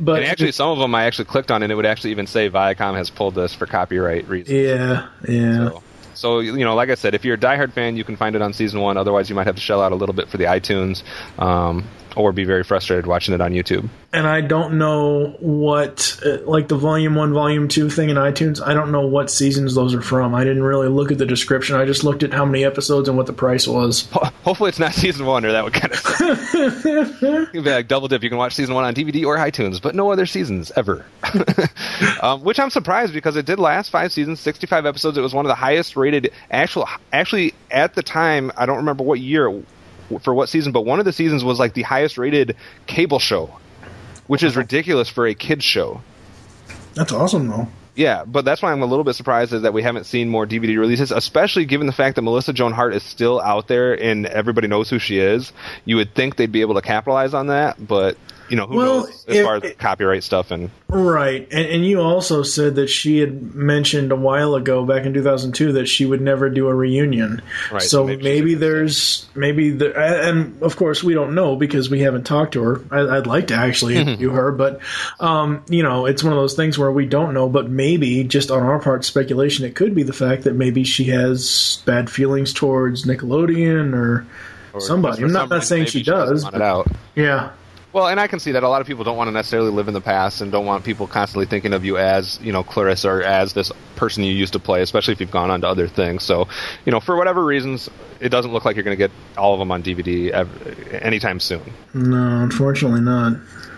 But and actually, some of them I actually clicked on, and it would actually even say Viacom has pulled this for copyright reasons. yeah, yeah. So you know, like I said, if you're a diehard fan, you can find it on season one. Otherwise, you might have to shell out a little bit for the iTunes, um, or be very frustrated watching it on YouTube. and I don't know what uh, like the volume one, volume two thing in iTunes. I don't know what seasons those are from. I didn't really look at the description. I just looked at how many episodes and what the price was. Hopefully, it's not season one, or that would kind of You'd be like double dip. You can watch season one on DVD or iTunes, but no other seasons ever. um, which I'm surprised because it did last five seasons, 65 episodes. It was one of the highest rated. Actual, actually, at the time, I don't remember what year for what season, but one of the seasons was like the highest rated cable show, which is ridiculous for a kids show. That's awesome though. Yeah, but that's why I'm a little bit surprised is that we haven't seen more DVD releases, especially given the fact that Melissa Joan Hart is still out there and everybody knows who she is. You would think they'd be able to capitalize on that, but you know who Well, knows as if- far as copyright stuff and Right, and, and you also said that she had mentioned a while ago, back in 2002, that she would never do a reunion. Right, So so maybe, there's maybe the and of course we don't know because we haven't talked to her. I, I'd like to actually interview her, but um, you know, it's one of those things where we don't know. But maybe just on our part, speculation. It could be the fact that maybe she has bad feelings towards Nickelodeon or, or somebody. I'm not, not saying maybe she does. it but- out. Yeah. Well, and I can see that a lot of people don't want to necessarily live in the past and don't want people constantly thinking of you as, you know, Clarissa or as this person you used to play, especially if you've gone on to other things. So, you know, for whatever reasons, it doesn't look like you're going to get all of them on DVD ev- anytime soon. No, unfortunately not.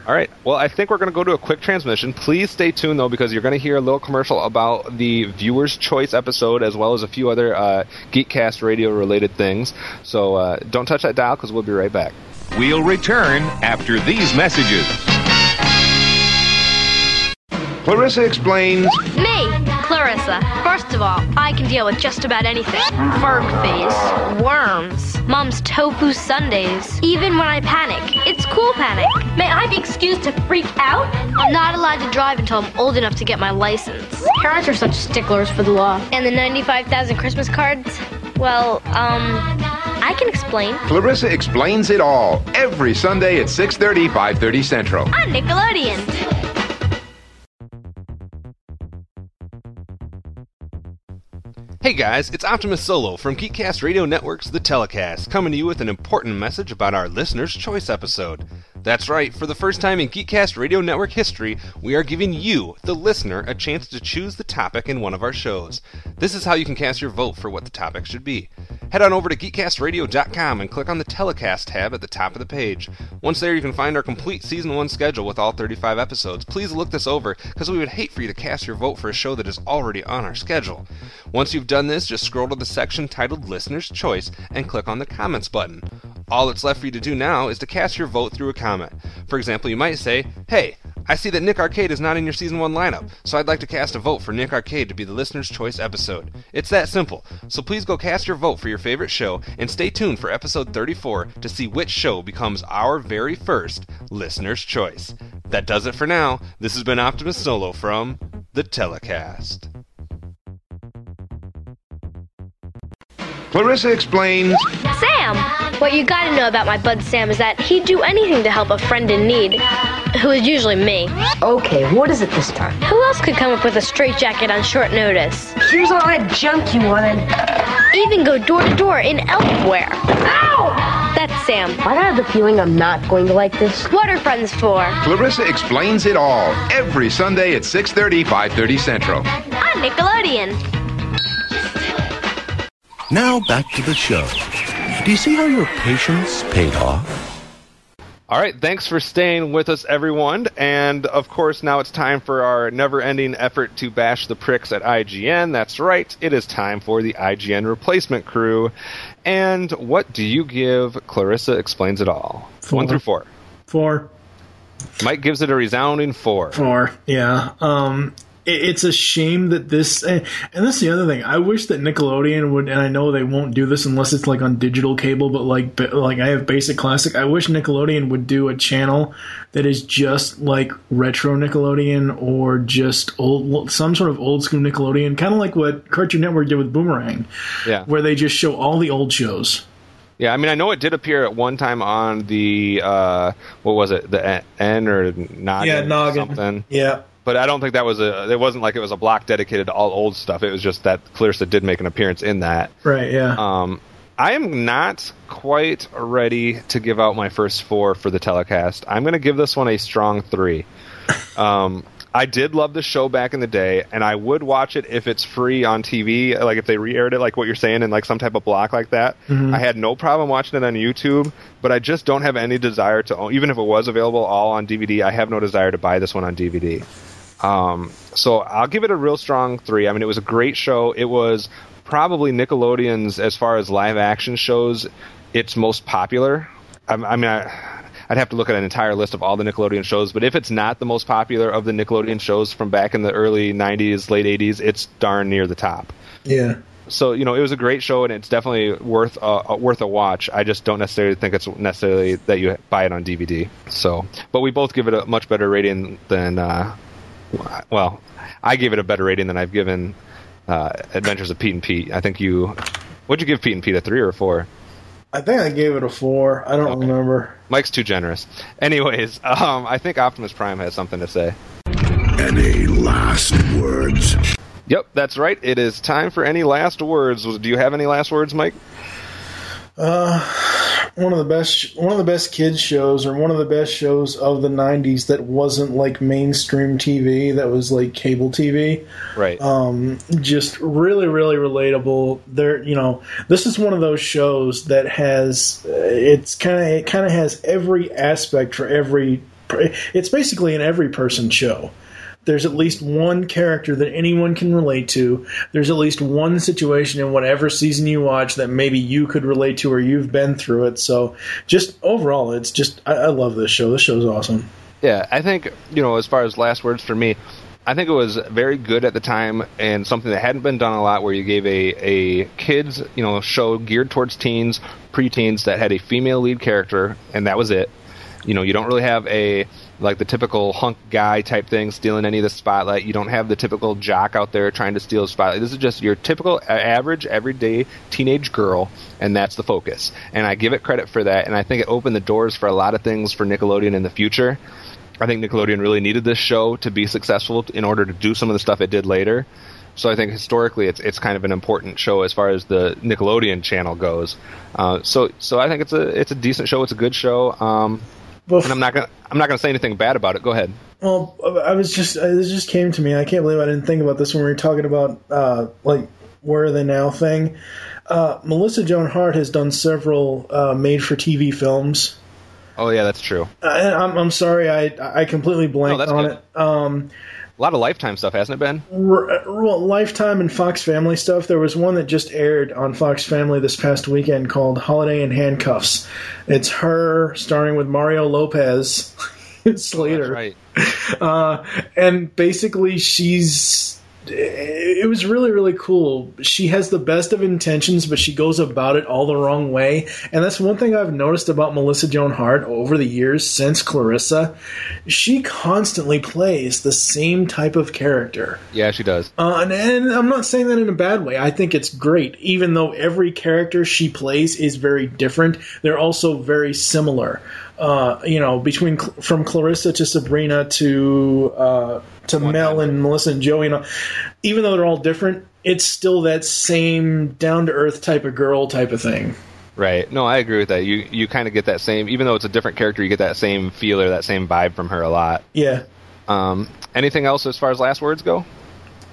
All right. Well, I think we're going to go to a quick transmission. Please stay tuned, though, because you're going to hear a little commercial about the Viewer's Choice episode as well as a few other uh, Geekcast radio related things. So uh, don't touch that dial because we'll be right back. We'll return after these messages. Clarissa explains Me, Clarissa, first of all, I can deal with just about anything. Ferg face, worms, mom's tofu sundays. Even when I panic, it's cool panic. May I be excused to freak out? I'm not allowed to drive until I'm old enough to get my license. Parents are such sticklers for the law. And the 95,000 Christmas cards? Well, um, I can explain. Clarissa explains it all every Sunday at 6:30, 5:30 Central. On Nickelodeon. Hey guys, it's Optimus Solo from Geekcast Radio Network's The Telecast, coming to you with an important message about our Listener's Choice episode. That's right, for the first time in Geekcast Radio Network history, we are giving you, the listener, a chance to choose the topic in one of our shows. This is how you can cast your vote for what the topic should be. Head on over to geekcastradio.com and click on the Telecast tab at the top of the page. Once there, you can find our complete Season 1 schedule with all 35 episodes. Please look this over, because we would hate for you to cast your vote for a show that is already on our schedule. Once you've done this, just scroll to the section titled Listener's Choice and click on the Comments button. All that's left for you to do now is to cast your vote through a comment. For example, you might say, Hey, I see that Nick Arcade is not in your season 1 lineup, so I'd like to cast a vote for Nick Arcade to be the listener's choice episode. It's that simple. So please go cast your vote for your favorite show and stay tuned for episode 34 to see which show becomes our very first listener's choice. That does it for now. This has been Optimus Solo from The Telecast. Clarissa explains. Sam! What you gotta know about my bud Sam is that he'd do anything to help a friend in need, who is usually me. Okay, what is it this time? Who else could come up with a straitjacket on short notice? Here's all that junk you wanted. Even go door to door in elfwear. Ow! That's Sam. I have the feeling I'm not going to like this. What are friends for? Clarissa explains it all every Sunday at 6:30, 5:30 Central. On Nickelodeon. Now back to the show. Do you see how your patience paid off? All right, thanks for staying with us, everyone. And of course, now it's time for our never ending effort to bash the pricks at IGN. That's right, it is time for the IGN replacement crew. And what do you give Clarissa Explains It All? Four. One through four. Four. Mike gives it a resounding four. Four. Yeah. Um, it, it's a shame that this, and and that's the other thing. I wish that Nickelodeon would, and I know they won't do this unless it's like on digital cable, but like, like I have Basic Classic. I wish Nickelodeon would do a channel that is just like retro Nickelodeon or just old, some sort of old school Nickelodeon, kind of like what Cartoon Network did with Boomerang, Yeah. where they just show all the old shows. Yeah, I mean, I know it did appear at one time on the, uh, what was it, the N or not? Yeah, Noggin. Something. Yeah. But I don't think that was a. It wasn't like it was a block dedicated to all old stuff. It was just that Clarissa did make an appearance in that. Right. Yeah. Um, I am not quite ready to give out my first four for the telecast. I'm going to give this one a strong three. Um, I did love the show back in the day, and I would watch it if it's free on TV, like if they re-aired it, like what you're saying, in like some type of block like that. Mhm. I had no problem watching it on YouTube, but I just don't have any desire to own. Even if it was available all on DVD, I have no desire to buy this one on DVD. Um, so I'll give it a real strong three. I mean, it was a great show. It was probably Nickelodeon's, as far as live action shows, its most popular. I, I mean, I, I'd have to look at an entire list of all the Nickelodeon shows, but if it's not the most popular of the Nickelodeon shows from back in the early 90s, late 80s, it's darn near the top. yeah. So you know, it was a great show, and it's definitely worth uh, worth a watch. I just don't necessarily think it's necessarily that you buy it on DVD. So, but we both give it a much better rating than. Uh, well, I gave it a better rating than I've given uh, Adventures of Pete and Pete. I think you. What'd you give Pete and Pete a three or a four? I think I gave it a four. I don't remember. Mike's too generous. Anyways, um, I think Optimus Prime has something to say. Any last words? Yep, that's right. It is time for any last words. Do you have any last words, Mike? Uh, one of the best, one of the best kids shows, or one of the best shows of the '90s that wasn't like mainstream TV. That was like cable TV. Right. Um, just really, really relatable. There, you know, this is one of those shows that has. It's kind of, it kind of has every aspect for every. It's basically an every person show. There's at least one character that anyone can relate to. There's at least one situation in whatever season you watch that maybe you could relate to or you've been through it. So, just overall, it's just I, I love this show. This show's awesome. Yeah, I think you know as far as last words for me, I think it was very good at the time and something that hadn't been done a lot where you gave a, a kids, you know, show geared towards teens, preteens that had a female lead character and that was it. You know, you don't really have a like the typical hunk guy type thing stealing any of the spotlight. You don't have the typical jock out there trying to steal the spotlight. This is just your typical average everyday teenage girl and that's the focus. And I give it credit for that and I think it opened the doors for a lot of things for Nickelodeon in the future. I think Nickelodeon really needed this show to be successful in order to do some of the stuff it did later. So I think historically it's it's kind of an important show as far as the Nickelodeon channel goes. Uh, so so I think it's a it's a decent show. It's a good show. Um, and I'm not gonna I'm not gonna say anything bad about it. Go ahead. Well, I was just uh, this just came to me. I can't believe I didn't think about this when we were talking about uh, like where are they now thing. Uh, Melissa Joan Hart has done several uh, made-for-TV films. Oh yeah, that's true. I, I'm, I'm sorry, I I completely blanked that's on good. it. Um, A lot of Lifetime stuff, hasn't it been? R- well, Lifetime and Fox Family stuff. There was one that just aired on Fox Family this past weekend called Holiday in Handcuffs. It's her starring with Mario Lopez Slater. right. Uh, and basically, she's. It was really, really cool. She has the best of intentions, but she goes about it all the wrong way. And that's one thing I've noticed about Melissa Joan Hart over the years since Clarissa. She constantly plays the same type of character. Yeah, she does. Uh, and, and I'm not saying that in a bad way. I think it's great, even though every character she plays is very different. They're also very similar. Uh, you know, between from Clarissa to Sabrina to uh, to Mel and Melissa and Joey, you know, even though they're all different, it's still that same down to earth type of girl type of thing. Right. No, I agree with that. You you kind of get that same, even though it's a different character, you get that same feel or that same vibe from her a lot. Yeah, Um, anything else as far as last words go?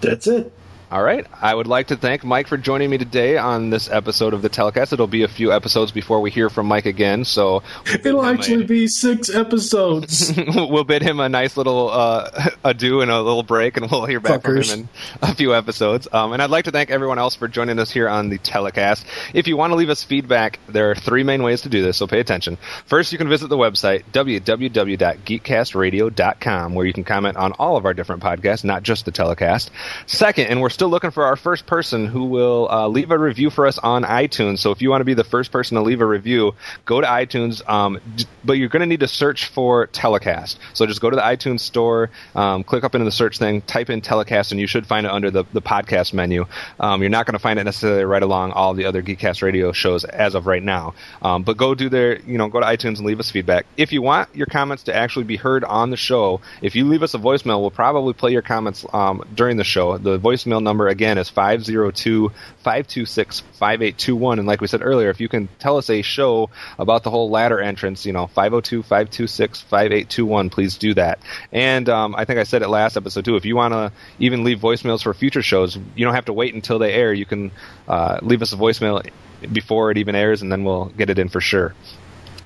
that's it. All right. I would like to thank Mike for joining me today on this episode of the telecast. It'll be a few episodes before we hear from Mike again, so It'll actually be six episodes. we'll bid him a nice little uh, adieu and a little break, and we'll hear back Fuckers. from him in a few episodes. Um, and I'd like to thank everyone else for joining us here on the telecast. If you want to leave us feedback, there are three main ways to do this, so pay attention. First, you can visit the website www.geekcastradio.com, where you can comment on all of our different podcasts, not just the telecast. Second, and we're still looking for our first person who will uh, leave a review for us on iTunes. So if you want to be the first person to leave a review, go to iTunes. Um, d- but you're going to need to search for telecast. So just go to the iTunes store, um, click up into the search thing, type in telecast, and you should find it under the, the podcast menu. Um, you're not going to find it necessarily right along all the other Geekcast radio shows as of right now. Um, but go do their, you know, go to iTunes and leave us feedback. If you want your comments to actually be heard on the show, if you leave us a voicemail, we'll probably play your comments um, during the show. The voicemail number again is 502-526-5821. And like we said earlier, if you can tell us a show about the whole ladder entrance, you know, 502-526-5821, please do that. And um, I think I said it last episode too. If you want to even leave voicemails for future shows, you don't have to wait until they air. You can uh, leave us a voicemail before it even airs, and then we'll get it in for sure.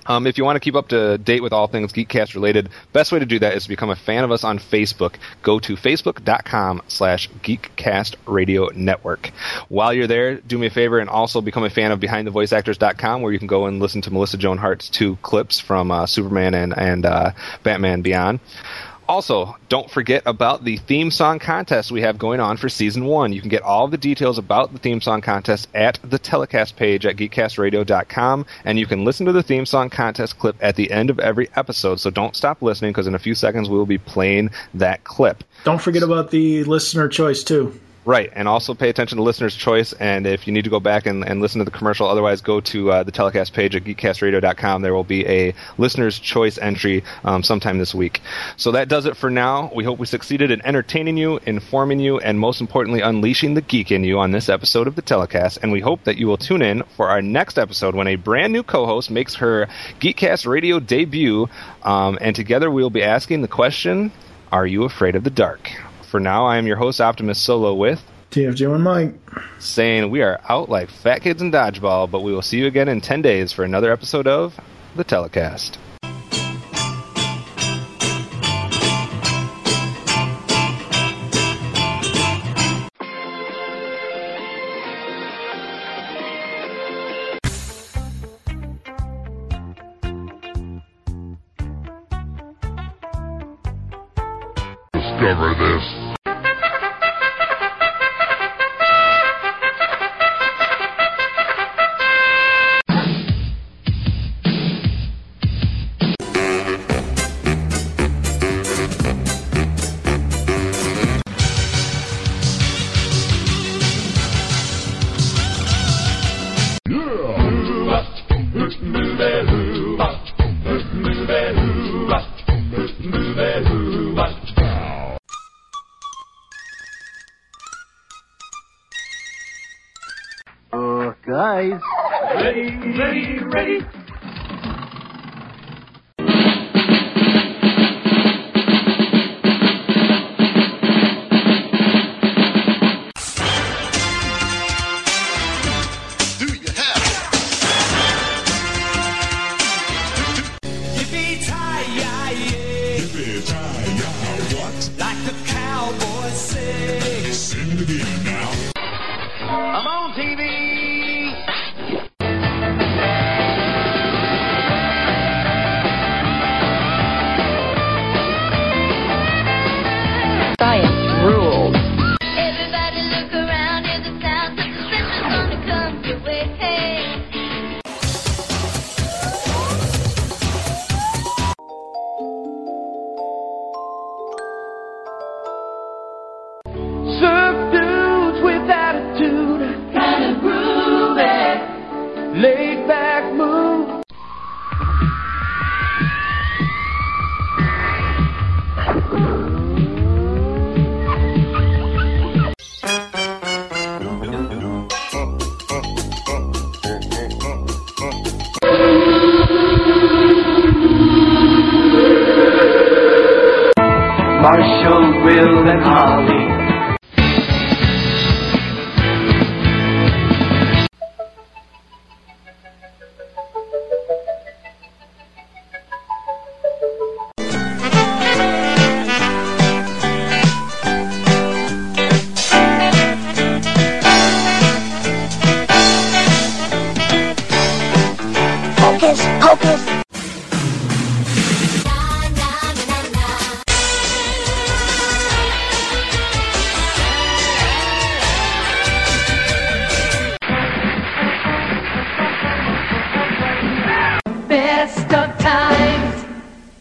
Um, if you want to keep up to date with all things Geekcast related, best way to do that is to become a fan of us on Facebook. Go to facebook.com slash Geekcast Radio Network. While you're there, do me a favor and also become a fan of BehindTheVoiceActors.com where you can go and listen to Melissa Joan Hart's two clips from uh, Superman and, and uh, Batman Beyond. Also, don't forget about the theme song contest we have going on for season one. You can get all the details about the theme song contest at the telecast page at geekcastradio.com, and you can listen to the theme song contest clip at the end of every episode. So don't stop listening because in a few seconds we will be playing that clip. Don't forget about the listener choice too. Right, and also pay attention to listener's choice. And if you need to go back and, and listen to the commercial, otherwise go to uh, the telecast page at geekcastradio.com. There will be a listener's choice entry um, sometime this week. So that does it for now. We hope we succeeded in entertaining you, informing you, and most importantly, unleashing the geek in you on this episode of the telecast. And we hope that you will tune in for our next episode when a brand new co-host makes her Geekcast Radio debut. Um, and together we will be asking the question: Are you afraid of the dark? For now, I am your host, Optimus Solo, with TFG and Mike. saying we are out like fat kids in dodgeball, but we will see you again in 10 days for another episode of The Telecast.